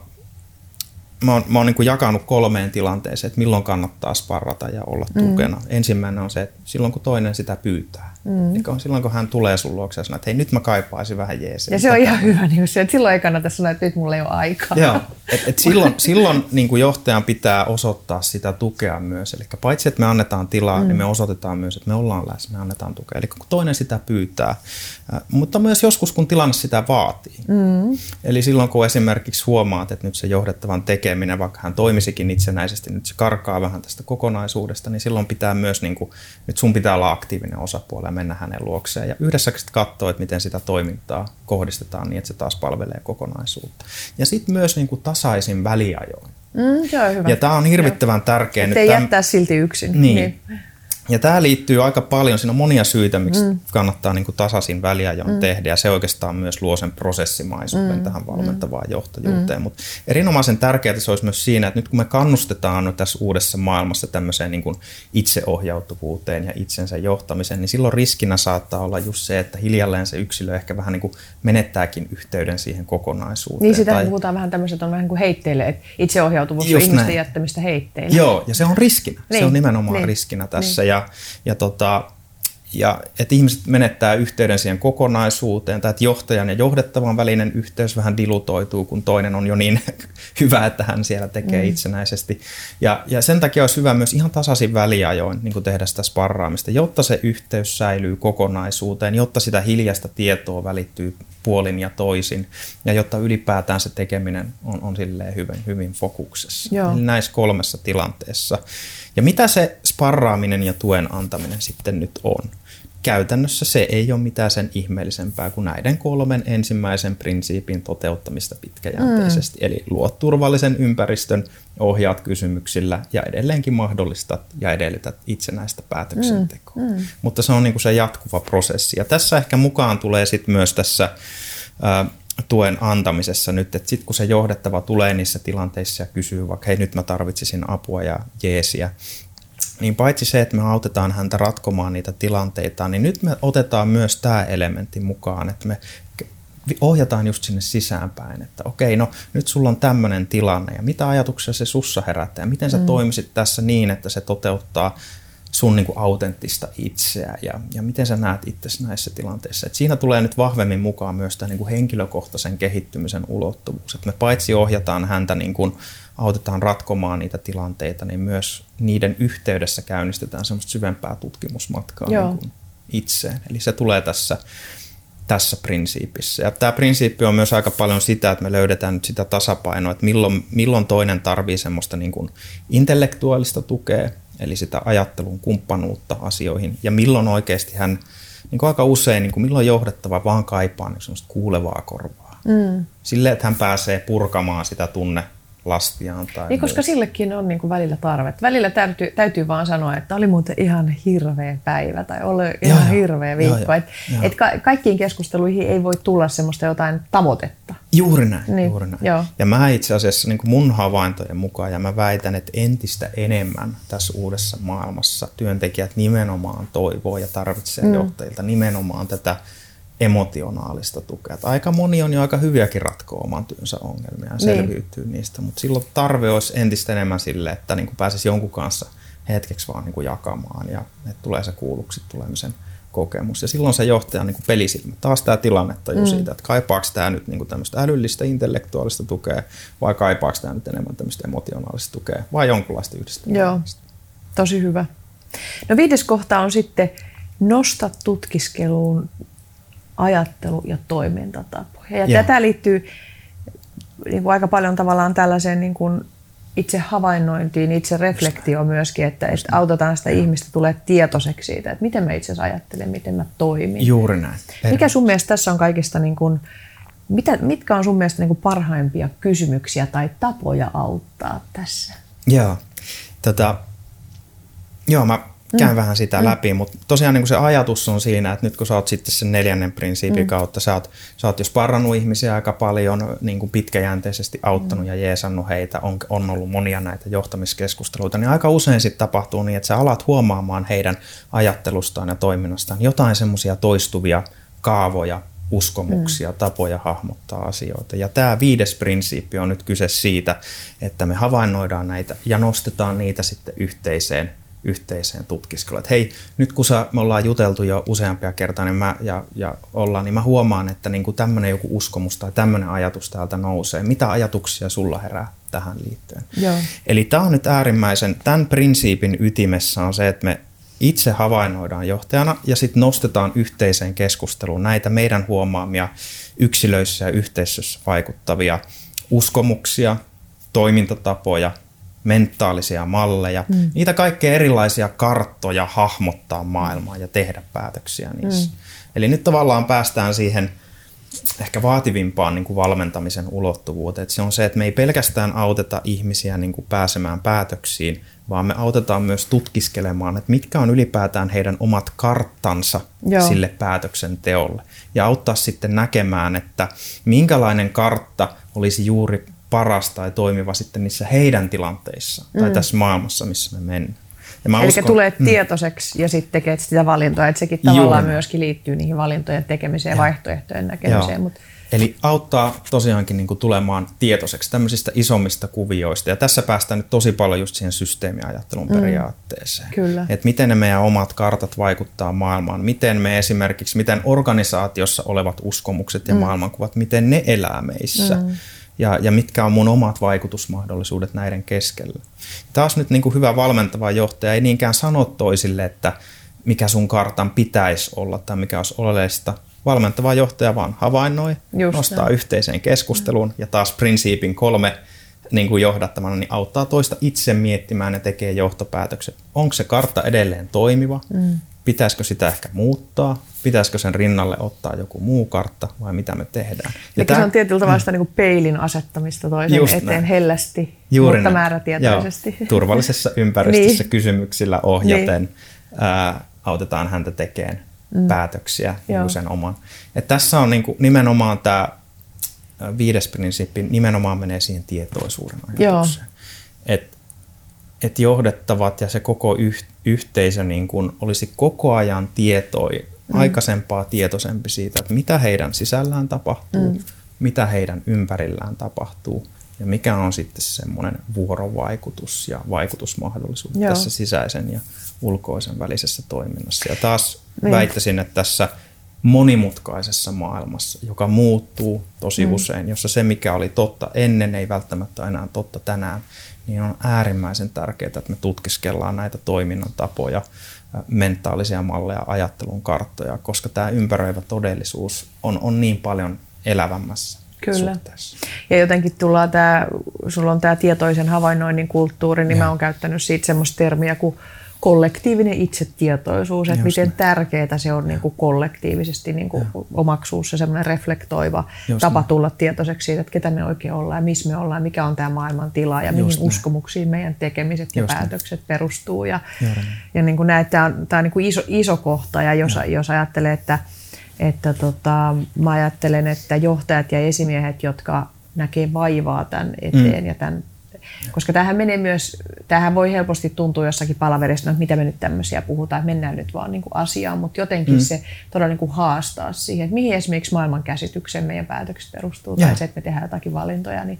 mä oon, mä oon niin jakanut kolmeen tilanteeseen, että milloin kannattaa sparrata ja olla mm. tukena. Ensimmäinen on se, että silloin kun toinen sitä pyytää. Mm. Eli silloin kun hän tulee sun luokse ja sanoo, että hei nyt mä kaipaisin vähän jeesiä. Ja se on ihan hyvä, niin se, että silloin ei kannata sanoa, että nyt mulla ei ole aikaa. Joo, et, et silloin silloin niin kuin johtajan pitää osoittaa sitä tukea myös. Eli paitsi, että me annetaan tilaa, mm. niin me osoitetaan myös, että me ollaan läsnä, me annetaan tukea. Eli kun toinen sitä pyytää, mutta myös joskus, kun tilanne sitä vaatii. Mm. Eli silloin, kun esimerkiksi huomaat, että nyt se johdettavan tekeminen, vaikka hän toimisikin itsenäisesti, nyt se karkaa vähän tästä kokonaisuudesta, niin silloin pitää myös, niin kuin, nyt sun pitää olla aktiivinen osapuoli mennä hänen luokseen. Ja yhdessä sitten katsoa, että miten sitä toimintaa kohdistetaan niin, että se taas palvelee kokonaisuutta. Ja sitten myös niin kuin tasaisin väliajoin. Mm, on hyvä. Ja tämä on hirvittävän tärkeä. Että ei jättää silti yksin. Niin. niin. Ja tämä liittyy aika paljon, siinä on monia syitä, miksi mm. kannattaa niin kuin tasaisin väliajoin mm. tehdä, ja se oikeastaan myös luo sen prosessimaisuuden mm. tähän valmentavaan mm. johtajuuteen. Mm. Mutta erinomaisen tärkeää se olisi myös siinä, että nyt kun me kannustetaan nyt tässä uudessa maailmassa tämmöiseen niin kuin itseohjautuvuuteen ja itsensä johtamiseen, niin silloin riskinä saattaa olla just se, että hiljalleen se yksilö ehkä vähän niin kuin menettääkin yhteyden siihen kokonaisuuteen. Niin sitä tai... puhutaan vähän tämmöiset on vähän niin kuin heitteille, että itseohjautuvuus on ihmisten näin. jättämistä heitteille. Joo, ja se on riskinä. Niin. Se on nimenomaan niin. riskinä tässä. Niin. Ja ja, tota, ja että ihmiset menettää yhteyden siihen kokonaisuuteen, tai että johtajan ja johdettavan välinen yhteys vähän dilutoituu, kun toinen on jo niin hyvä, että hän siellä tekee mm. itsenäisesti. Ja, ja sen takia olisi hyvä myös ihan tasaisin väliajoin niin tehdä sitä sparraamista, jotta se yhteys säilyy kokonaisuuteen, jotta sitä hiljasta tietoa välittyy puolin ja toisin, ja jotta ylipäätään se tekeminen on, on silleen hyvin, hyvin fokuksessa. Joo. Eli näissä kolmessa tilanteessa. Ja mitä se sparraaminen ja tuen antaminen sitten nyt on? Käytännössä se ei ole mitään sen ihmeellisempää kuin näiden kolmen ensimmäisen prinsiipin toteuttamista pitkäjänteisesti. Mm. Eli luot turvallisen ympäristön, ohjaat kysymyksillä ja edelleenkin mahdollistat ja edellytät itsenäistä päätöksentekoa. Mm. Mm. Mutta se on niin kuin se jatkuva prosessi. Ja tässä ehkä mukaan tulee sitten myös tässä tuen antamisessa nyt, että sitten kun se johdettava tulee niissä tilanteissa ja kysyy vaikka, hei nyt mä tarvitsisin apua ja jeesiä, niin paitsi se, että me autetaan häntä ratkomaan niitä tilanteita, niin nyt me otetaan myös tämä elementti mukaan, että me ohjataan just sinne sisäänpäin, että okei, no nyt sulla on tämmöinen tilanne ja mitä ajatuksia se sussa herättää ja miten sä mm. toimisit tässä niin, että se toteuttaa sun niin kuin autenttista itseä ja, ja miten sä näet itse näissä tilanteissa. Et siinä tulee nyt vahvemmin mukaan myös tämä niin kuin henkilökohtaisen kehittymisen ulottuvuus. Et me paitsi ohjataan häntä, niin kuin autetaan ratkomaan niitä tilanteita, niin myös niiden yhteydessä käynnistetään semmoista syvempää tutkimusmatkaa niin kuin itseen. Eli se tulee tässä, tässä prinsiipissä. Ja tämä prinsiippi on myös aika paljon sitä, että me löydetään nyt sitä tasapainoa, että milloin, milloin toinen tarvii semmoista niin kuin intellektuaalista tukea, eli sitä ajattelun kumppanuutta asioihin, ja milloin oikeasti hän, niin kuin aika usein, niin kuin milloin johdettava vaan kaipaa niin semmoista kuulevaa korvaa. Mm. Silleen, että hän pääsee purkamaan sitä tunne lastiaan. Tai niin, koska sillekin on niin kuin välillä tarvet. Välillä täytyy, täytyy vaan sanoa, että oli muuten ihan hirveä päivä tai oli ihan joo, hirveä viikko. Joo, et, et ka- kaikkiin keskusteluihin ei voi tulla semmoista jotain tavoitetta. Juuri näin. Niin, juuri näin. Joo. Ja mä itse asiassa niin kuin mun havaintojen mukaan, ja mä väitän, että entistä enemmän tässä uudessa maailmassa työntekijät nimenomaan toivoo ja tarvitsee mm. johtajilta nimenomaan tätä emotionaalista tukea. Että aika moni on jo aika hyviäkin ratkoa oman työnsä ongelmia ja niin. selviytyy niin. niistä, mutta silloin tarve olisi entistä enemmän sille, että niin kuin pääsisi jonkun kanssa hetkeksi vaan niin kuin jakamaan ja että tulee se kuulluksi tulemisen kokemus. Ja silloin se johtaja niin kuin pelisilmä. Taas tämä tilannetta jo mm. siitä, että kaipaako tämä nyt niin kuin tämmöistä älyllistä, intellektuaalista tukea vai kaipaako tämä nyt enemmän tämmöistä emotionaalista tukea vai jonkunlaista yhdistelmää. Joo, tosi hyvä. No viides kohta on sitten nosta tutkiskeluun ajattelu- ja toimintatapoja. Ja yeah. tätä liittyy niin kuin aika paljon tavallaan tällaiseen niin kuin itse havainnointiin, itse reflektioon myöskin, että, että autetaan sitä ihmistä tulee tietoiseksi siitä, että miten mä itse asiassa ajattelen, miten mä toimin. Juuri näin. Mikä sun mielestä tässä on kaikista, niin kuin, mitä, mitkä on sun mielestä niin kuin parhaimpia kysymyksiä tai tapoja auttaa tässä? Joo, tota, joo mä käyn mm. vähän sitä mm. läpi, mutta tosiaan niin kuin se ajatus on siinä, että nyt kun sä oot sitten sen neljännen prinsiipin mm. kautta, sä oot, sä oot jo sparrannut ihmisiä aika paljon, niin kuin pitkäjänteisesti auttanut mm. ja jeesannut heitä, on, on ollut monia näitä johtamiskeskusteluita, niin aika usein sitten tapahtuu niin, että sä alat huomaamaan heidän ajattelustaan ja toiminnastaan jotain semmoisia toistuvia kaavoja, uskomuksia, mm. tapoja hahmottaa asioita. Ja tämä viides prinsiippi on nyt kyse siitä, että me havainnoidaan näitä ja nostetaan niitä sitten yhteiseen yhteiseen tutkiskeluun. Että hei, nyt kun sä, me ollaan juteltu jo useampia kertaa niin mä, ja, ja ollaan, niin mä huomaan, että niin tämmöinen joku uskomus tai tämmöinen ajatus täältä nousee. Mitä ajatuksia sulla herää tähän liittyen? Joo. Eli tämä on nyt äärimmäisen, tämän prinsiipin ytimessä on se, että me itse havainnoidaan johtajana ja sitten nostetaan yhteiseen keskusteluun näitä meidän huomaamia yksilöissä ja yhteisössä vaikuttavia uskomuksia, toimintatapoja, mentaalisia malleja, mm. niitä kaikkea erilaisia karttoja hahmottaa maailmaa ja tehdä päätöksiä niissä. Mm. Eli nyt tavallaan päästään siihen ehkä vaativimpaan niin kuin valmentamisen ulottuvuuteen. Että se on se, että me ei pelkästään auteta ihmisiä niin kuin pääsemään päätöksiin, vaan me autetaan myös tutkiskelemaan, että mitkä on ylipäätään heidän omat karttansa Joo. sille päätöksenteolle. Ja auttaa sitten näkemään, että minkälainen kartta olisi juuri paras tai toimiva sitten niissä heidän tilanteissa mm. tai tässä maailmassa, missä me mennään. Ja Eli uskon, tulee mm. tietoiseksi ja sitten tekee sitä valintoa, että sekin tavallaan Juuri. myöskin liittyy niihin valintojen tekemiseen ja vaihtoehtojen näkemiseen. Mutta Eli auttaa tosiaankin niin kuin tulemaan tietoiseksi tämmöisistä isommista kuvioista. Ja tässä päästään nyt tosi paljon just siihen systeemiajattelun mm. periaatteeseen. Kyllä. Että miten ne meidän omat kartat vaikuttaa maailmaan. Miten me esimerkiksi, miten organisaatiossa olevat uskomukset ja mm. maailmankuvat, miten ne elää meissä. Mm. Ja, ja mitkä on mun omat vaikutusmahdollisuudet näiden keskellä. Taas nyt niin kuin hyvä valmentava johtaja ei niinkään sano toisille, että mikä sun kartan pitäisi olla tai mikä olisi oleellista, valmentava johtaja vaan havainnoi, Just nostaa näin. yhteiseen keskusteluun ja taas prinsiipin kolme niin kuin johdattamana niin auttaa toista itse miettimään ja tekee johtopäätökset. Onko se kartta edelleen toimiva? Mm. Pitäisikö sitä ehkä muuttaa? Pitäisikö sen rinnalle ottaa joku muu kartta vai mitä me tehdään? Ja tämä, se on tietyllä tavalla sitä mm. niin peilin asettamista toisen eteen näin. hellästi, Juuri mutta näin. määrätietoisesti. Joo, turvallisessa ympäristössä niin. kysymyksillä ohjaten niin. ää, autetaan häntä tekemään mm. päätöksiä niin sen oman. Et tässä on niin kuin nimenomaan tämä viides prinsiippi, nimenomaan menee siihen tietoisuuden ajatukseen. Että et johdettavat ja se koko yh, yhteisö niin kuin olisi koko ajan tietoi, mm. aikaisempaa tietoisempi siitä, että mitä heidän sisällään tapahtuu, mm. mitä heidän ympärillään tapahtuu ja mikä on sitten semmoinen vuorovaikutus ja vaikutusmahdollisuus Joo. tässä sisäisen ja ulkoisen välisessä toiminnassa. Ja taas niin. väittäisin, että tässä monimutkaisessa maailmassa, joka muuttuu tosi mm. usein, jossa se, mikä oli totta ennen, ei välttämättä enää totta tänään, niin on äärimmäisen tärkeää, että me tutkiskellaan näitä toiminnan tapoja, mentaalisia malleja, ajattelun karttoja, koska tämä ympäröivä todellisuus on, on niin paljon elävämmässä Kyllä. Suhteessa. Ja jotenkin tullaan tämä, sulla on tämä tietoisen havainnoinnin kulttuuri, niin ja. mä oon käyttänyt siitä semmoista termiä kuin kollektiivinen itsetietoisuus, että Just miten ne. tärkeää se on niin kuin kollektiivisesti niin kuin omaksua se semmoinen reflektoiva Just tapa ne. tulla tietoiseksi siitä, että ketä me oikein ollaan ja missä me ollaan, mikä on tämä maailman tila ja Just mihin ne. uskomuksiin meidän tekemiset ja Just päätökset ne. perustuu. Ja, ja niin kuin näet, tämä on, tämä on niin kuin iso, iso kohta ja jos, jos ajattelee, että, että tota, mä ajattelen, että johtajat ja esimiehet, jotka näkee vaivaa tämän eteen mm. ja tämän koska tähän menee myös, tähän voi helposti tuntua jossakin palaverissa, että mitä me nyt tämmöisiä puhutaan, että mennään nyt vaan niin kuin asiaan, mutta jotenkin mm. se todella niin kuin haastaa siihen, että mihin esimerkiksi maailman käsitykseen meidän päätökset perustuu, ja. tai se, että me tehdään jotakin valintoja, niin,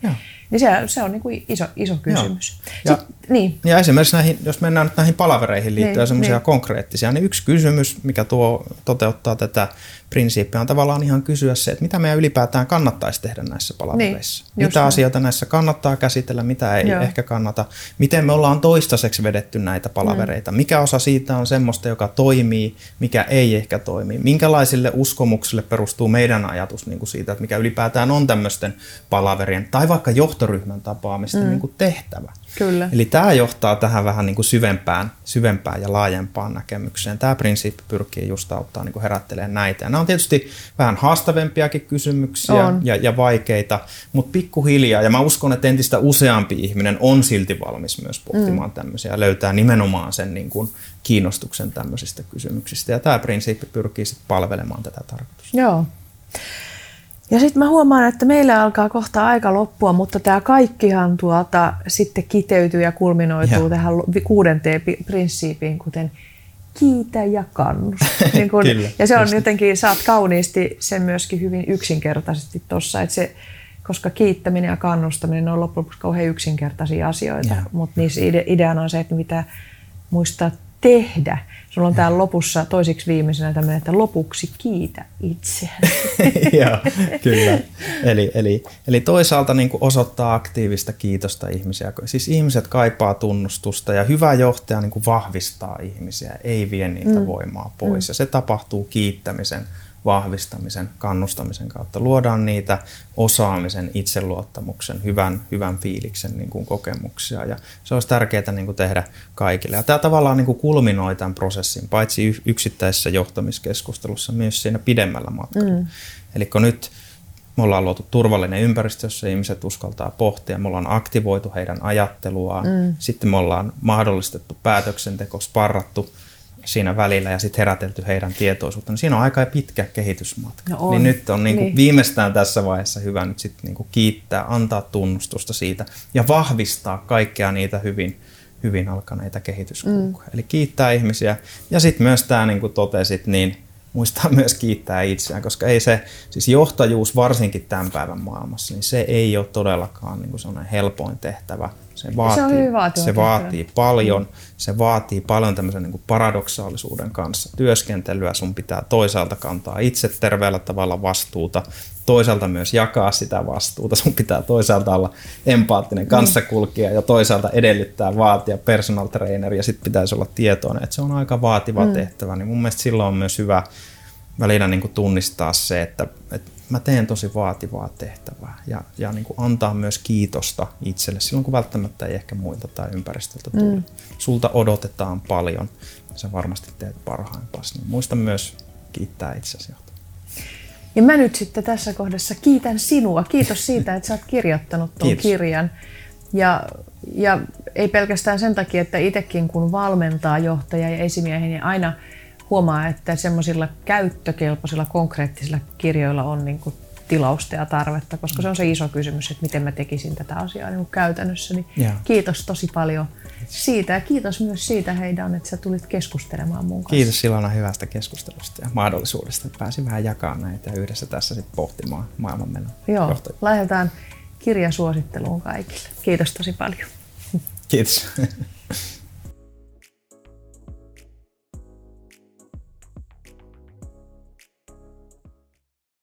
niin se, se on niin kuin iso, iso kysymys. Ja, Sitten, niin. ja esimerkiksi näihin, jos mennään nyt näihin palavereihin liittyen niin, semmoisia niin. konkreettisia, niin yksi kysymys, mikä tuo toteuttaa tätä prinsiippi on tavallaan ihan kysyä se, että mitä meidän ylipäätään kannattaisi tehdä näissä palavereissa. Niin, mitä näin. asioita näissä kannattaa käsitellä, mitä ei Joo. ehkä kannata. Miten me ollaan toistaiseksi vedetty näitä palavereita. Mm. Mikä osa siitä on semmoista, joka toimii, mikä ei ehkä toimi. Minkälaisille uskomuksille perustuu meidän ajatus niin kuin siitä, että mikä ylipäätään on tämmöisten palaverien tai vaikka johtoryhmän tapaamista mm. niin kuin tehtävä. Kyllä. Eli tämä johtaa tähän vähän niin kuin syvempään, syvempään ja laajempaan näkemykseen. Tämä prinsiippi pyrkii just auttaa niin kuin herättelemään näitä. Ja nämä on tietysti vähän haastavempiakin kysymyksiä on. Ja, ja vaikeita, mutta pikkuhiljaa, ja mä uskon, että entistä useampi ihminen on silti valmis myös pohtimaan mm. tämmöisiä ja löytää nimenomaan sen niin kuin kiinnostuksen tämmöisistä kysymyksistä. Ja tämä prinsiippi pyrkii sitten palvelemaan tätä tarkoitusta. Joo. Ja sitten mä huomaan, että meillä alkaa kohta aika loppua, mutta tämä kaikkihan tuolta sitten kiteytyy ja kulminoituu ja. tähän kuudenteen prinsiipiin, kuten kiitä ja kannusta. Niin kun, Kyllä, ja se on jotenkin, saat kauniisti sen myöskin hyvin yksinkertaisesti tuossa, että se, koska kiittäminen ja kannustaminen on loppujen lopuksi kauhean yksinkertaisia asioita, mutta niissä ide, ideana on se, että mitä muistaa tehdä. Sulla on täällä lopussa toisiksi viimeisenä tämmöinen, että lopuksi kiitä itseäsi. Joo, kyllä. Eli, eli, eli toisaalta niin kuin osoittaa aktiivista kiitosta ihmisiä. Siis ihmiset kaipaa tunnustusta ja hyvä johtaja niin kuin vahvistaa ihmisiä, ei vie niitä mm. voimaa pois. Mm. Ja se tapahtuu kiittämisen vahvistamisen, kannustamisen kautta. Luodaan niitä osaamisen, itseluottamuksen, hyvän, hyvän fiiliksen niin kuin kokemuksia ja se olisi tärkeää niin kuin tehdä kaikille. Ja tämä tavallaan niin kuin kulminoi tämän prosessin, paitsi yksittäisessä johtamiskeskustelussa, myös siinä pidemmällä matkalla. Mm. Eli kun nyt me ollaan luotu turvallinen ympäristö, jossa ihmiset uskaltaa pohtia. Me ollaan aktivoitu heidän ajatteluaan. Mm. Sitten me ollaan mahdollistettu päätöksenteko, sparrattu siinä välillä ja sitten herätelty heidän tietoisuutta. No siinä on aika pitkä kehitysmatka. No on. Niin nyt on niinku niin. viimeistään tässä vaiheessa hyvä nyt sitten niinku kiittää, antaa tunnustusta siitä ja vahvistaa kaikkea niitä hyvin, hyvin alkaneita kehityskulkuja. Mm. Eli kiittää ihmisiä ja sitten myös tämä, niin kuin totesit, niin muistaa myös kiittää itseään, koska ei se, siis johtajuus varsinkin tämän päivän maailmassa, niin se ei ole todellakaan niin kuin helpoin tehtävä se vaatii, se, se vaatii paljon, se vaatii paljon tämmöisen niin paradoksaalisuuden kanssa työskentelyä. Sun pitää toisaalta kantaa itse terveellä tavalla vastuuta, toisaalta myös jakaa sitä vastuuta. Sun pitää toisaalta olla empaattinen mm. kanssakulkija ja toisaalta edellyttää vaatia personal trainer ja sitten pitäisi olla tietoinen, että se on aika vaativa mm. tehtävä. Niin mun mielestä silloin on myös hyvä välillä niin kuin tunnistaa se, että, että mä teen tosi vaativaa tehtävää ja, ja niin kuin antaa myös kiitosta itselle silloin, kun välttämättä ei ehkä muilta tai ympäristöltä tule. Mm. Sulta odotetaan paljon ja sä varmasti teet parhaimpasi. Niin muista myös kiittää itsesi. Ja mä nyt sitten tässä kohdassa kiitän sinua. Kiitos siitä, että sä oot kirjoittanut tuon Kiitos. kirjan. Ja, ja ei pelkästään sen takia, että itsekin kun valmentaa johtajia ja esimiehen, niin aina – huomaa, että semmoisilla käyttökelpoisilla konkreettisilla kirjoilla on niin kuin tilausta ja tarvetta, koska se on se iso kysymys, että miten mä tekisin tätä asiaa niin käytännössä. Niin kiitos tosi paljon siitä ja kiitos myös siitä Heidan, että sä tulit keskustelemaan mun kanssa. Kiitos Silona hyvästä keskustelusta ja mahdollisuudesta, että pääsin vähän jakamaan näitä ja yhdessä tässä sitten pohtimaan maailmanmenon Joo, johtajia. lähdetään kirjasuositteluun kaikille. Kiitos tosi paljon. Kiitos.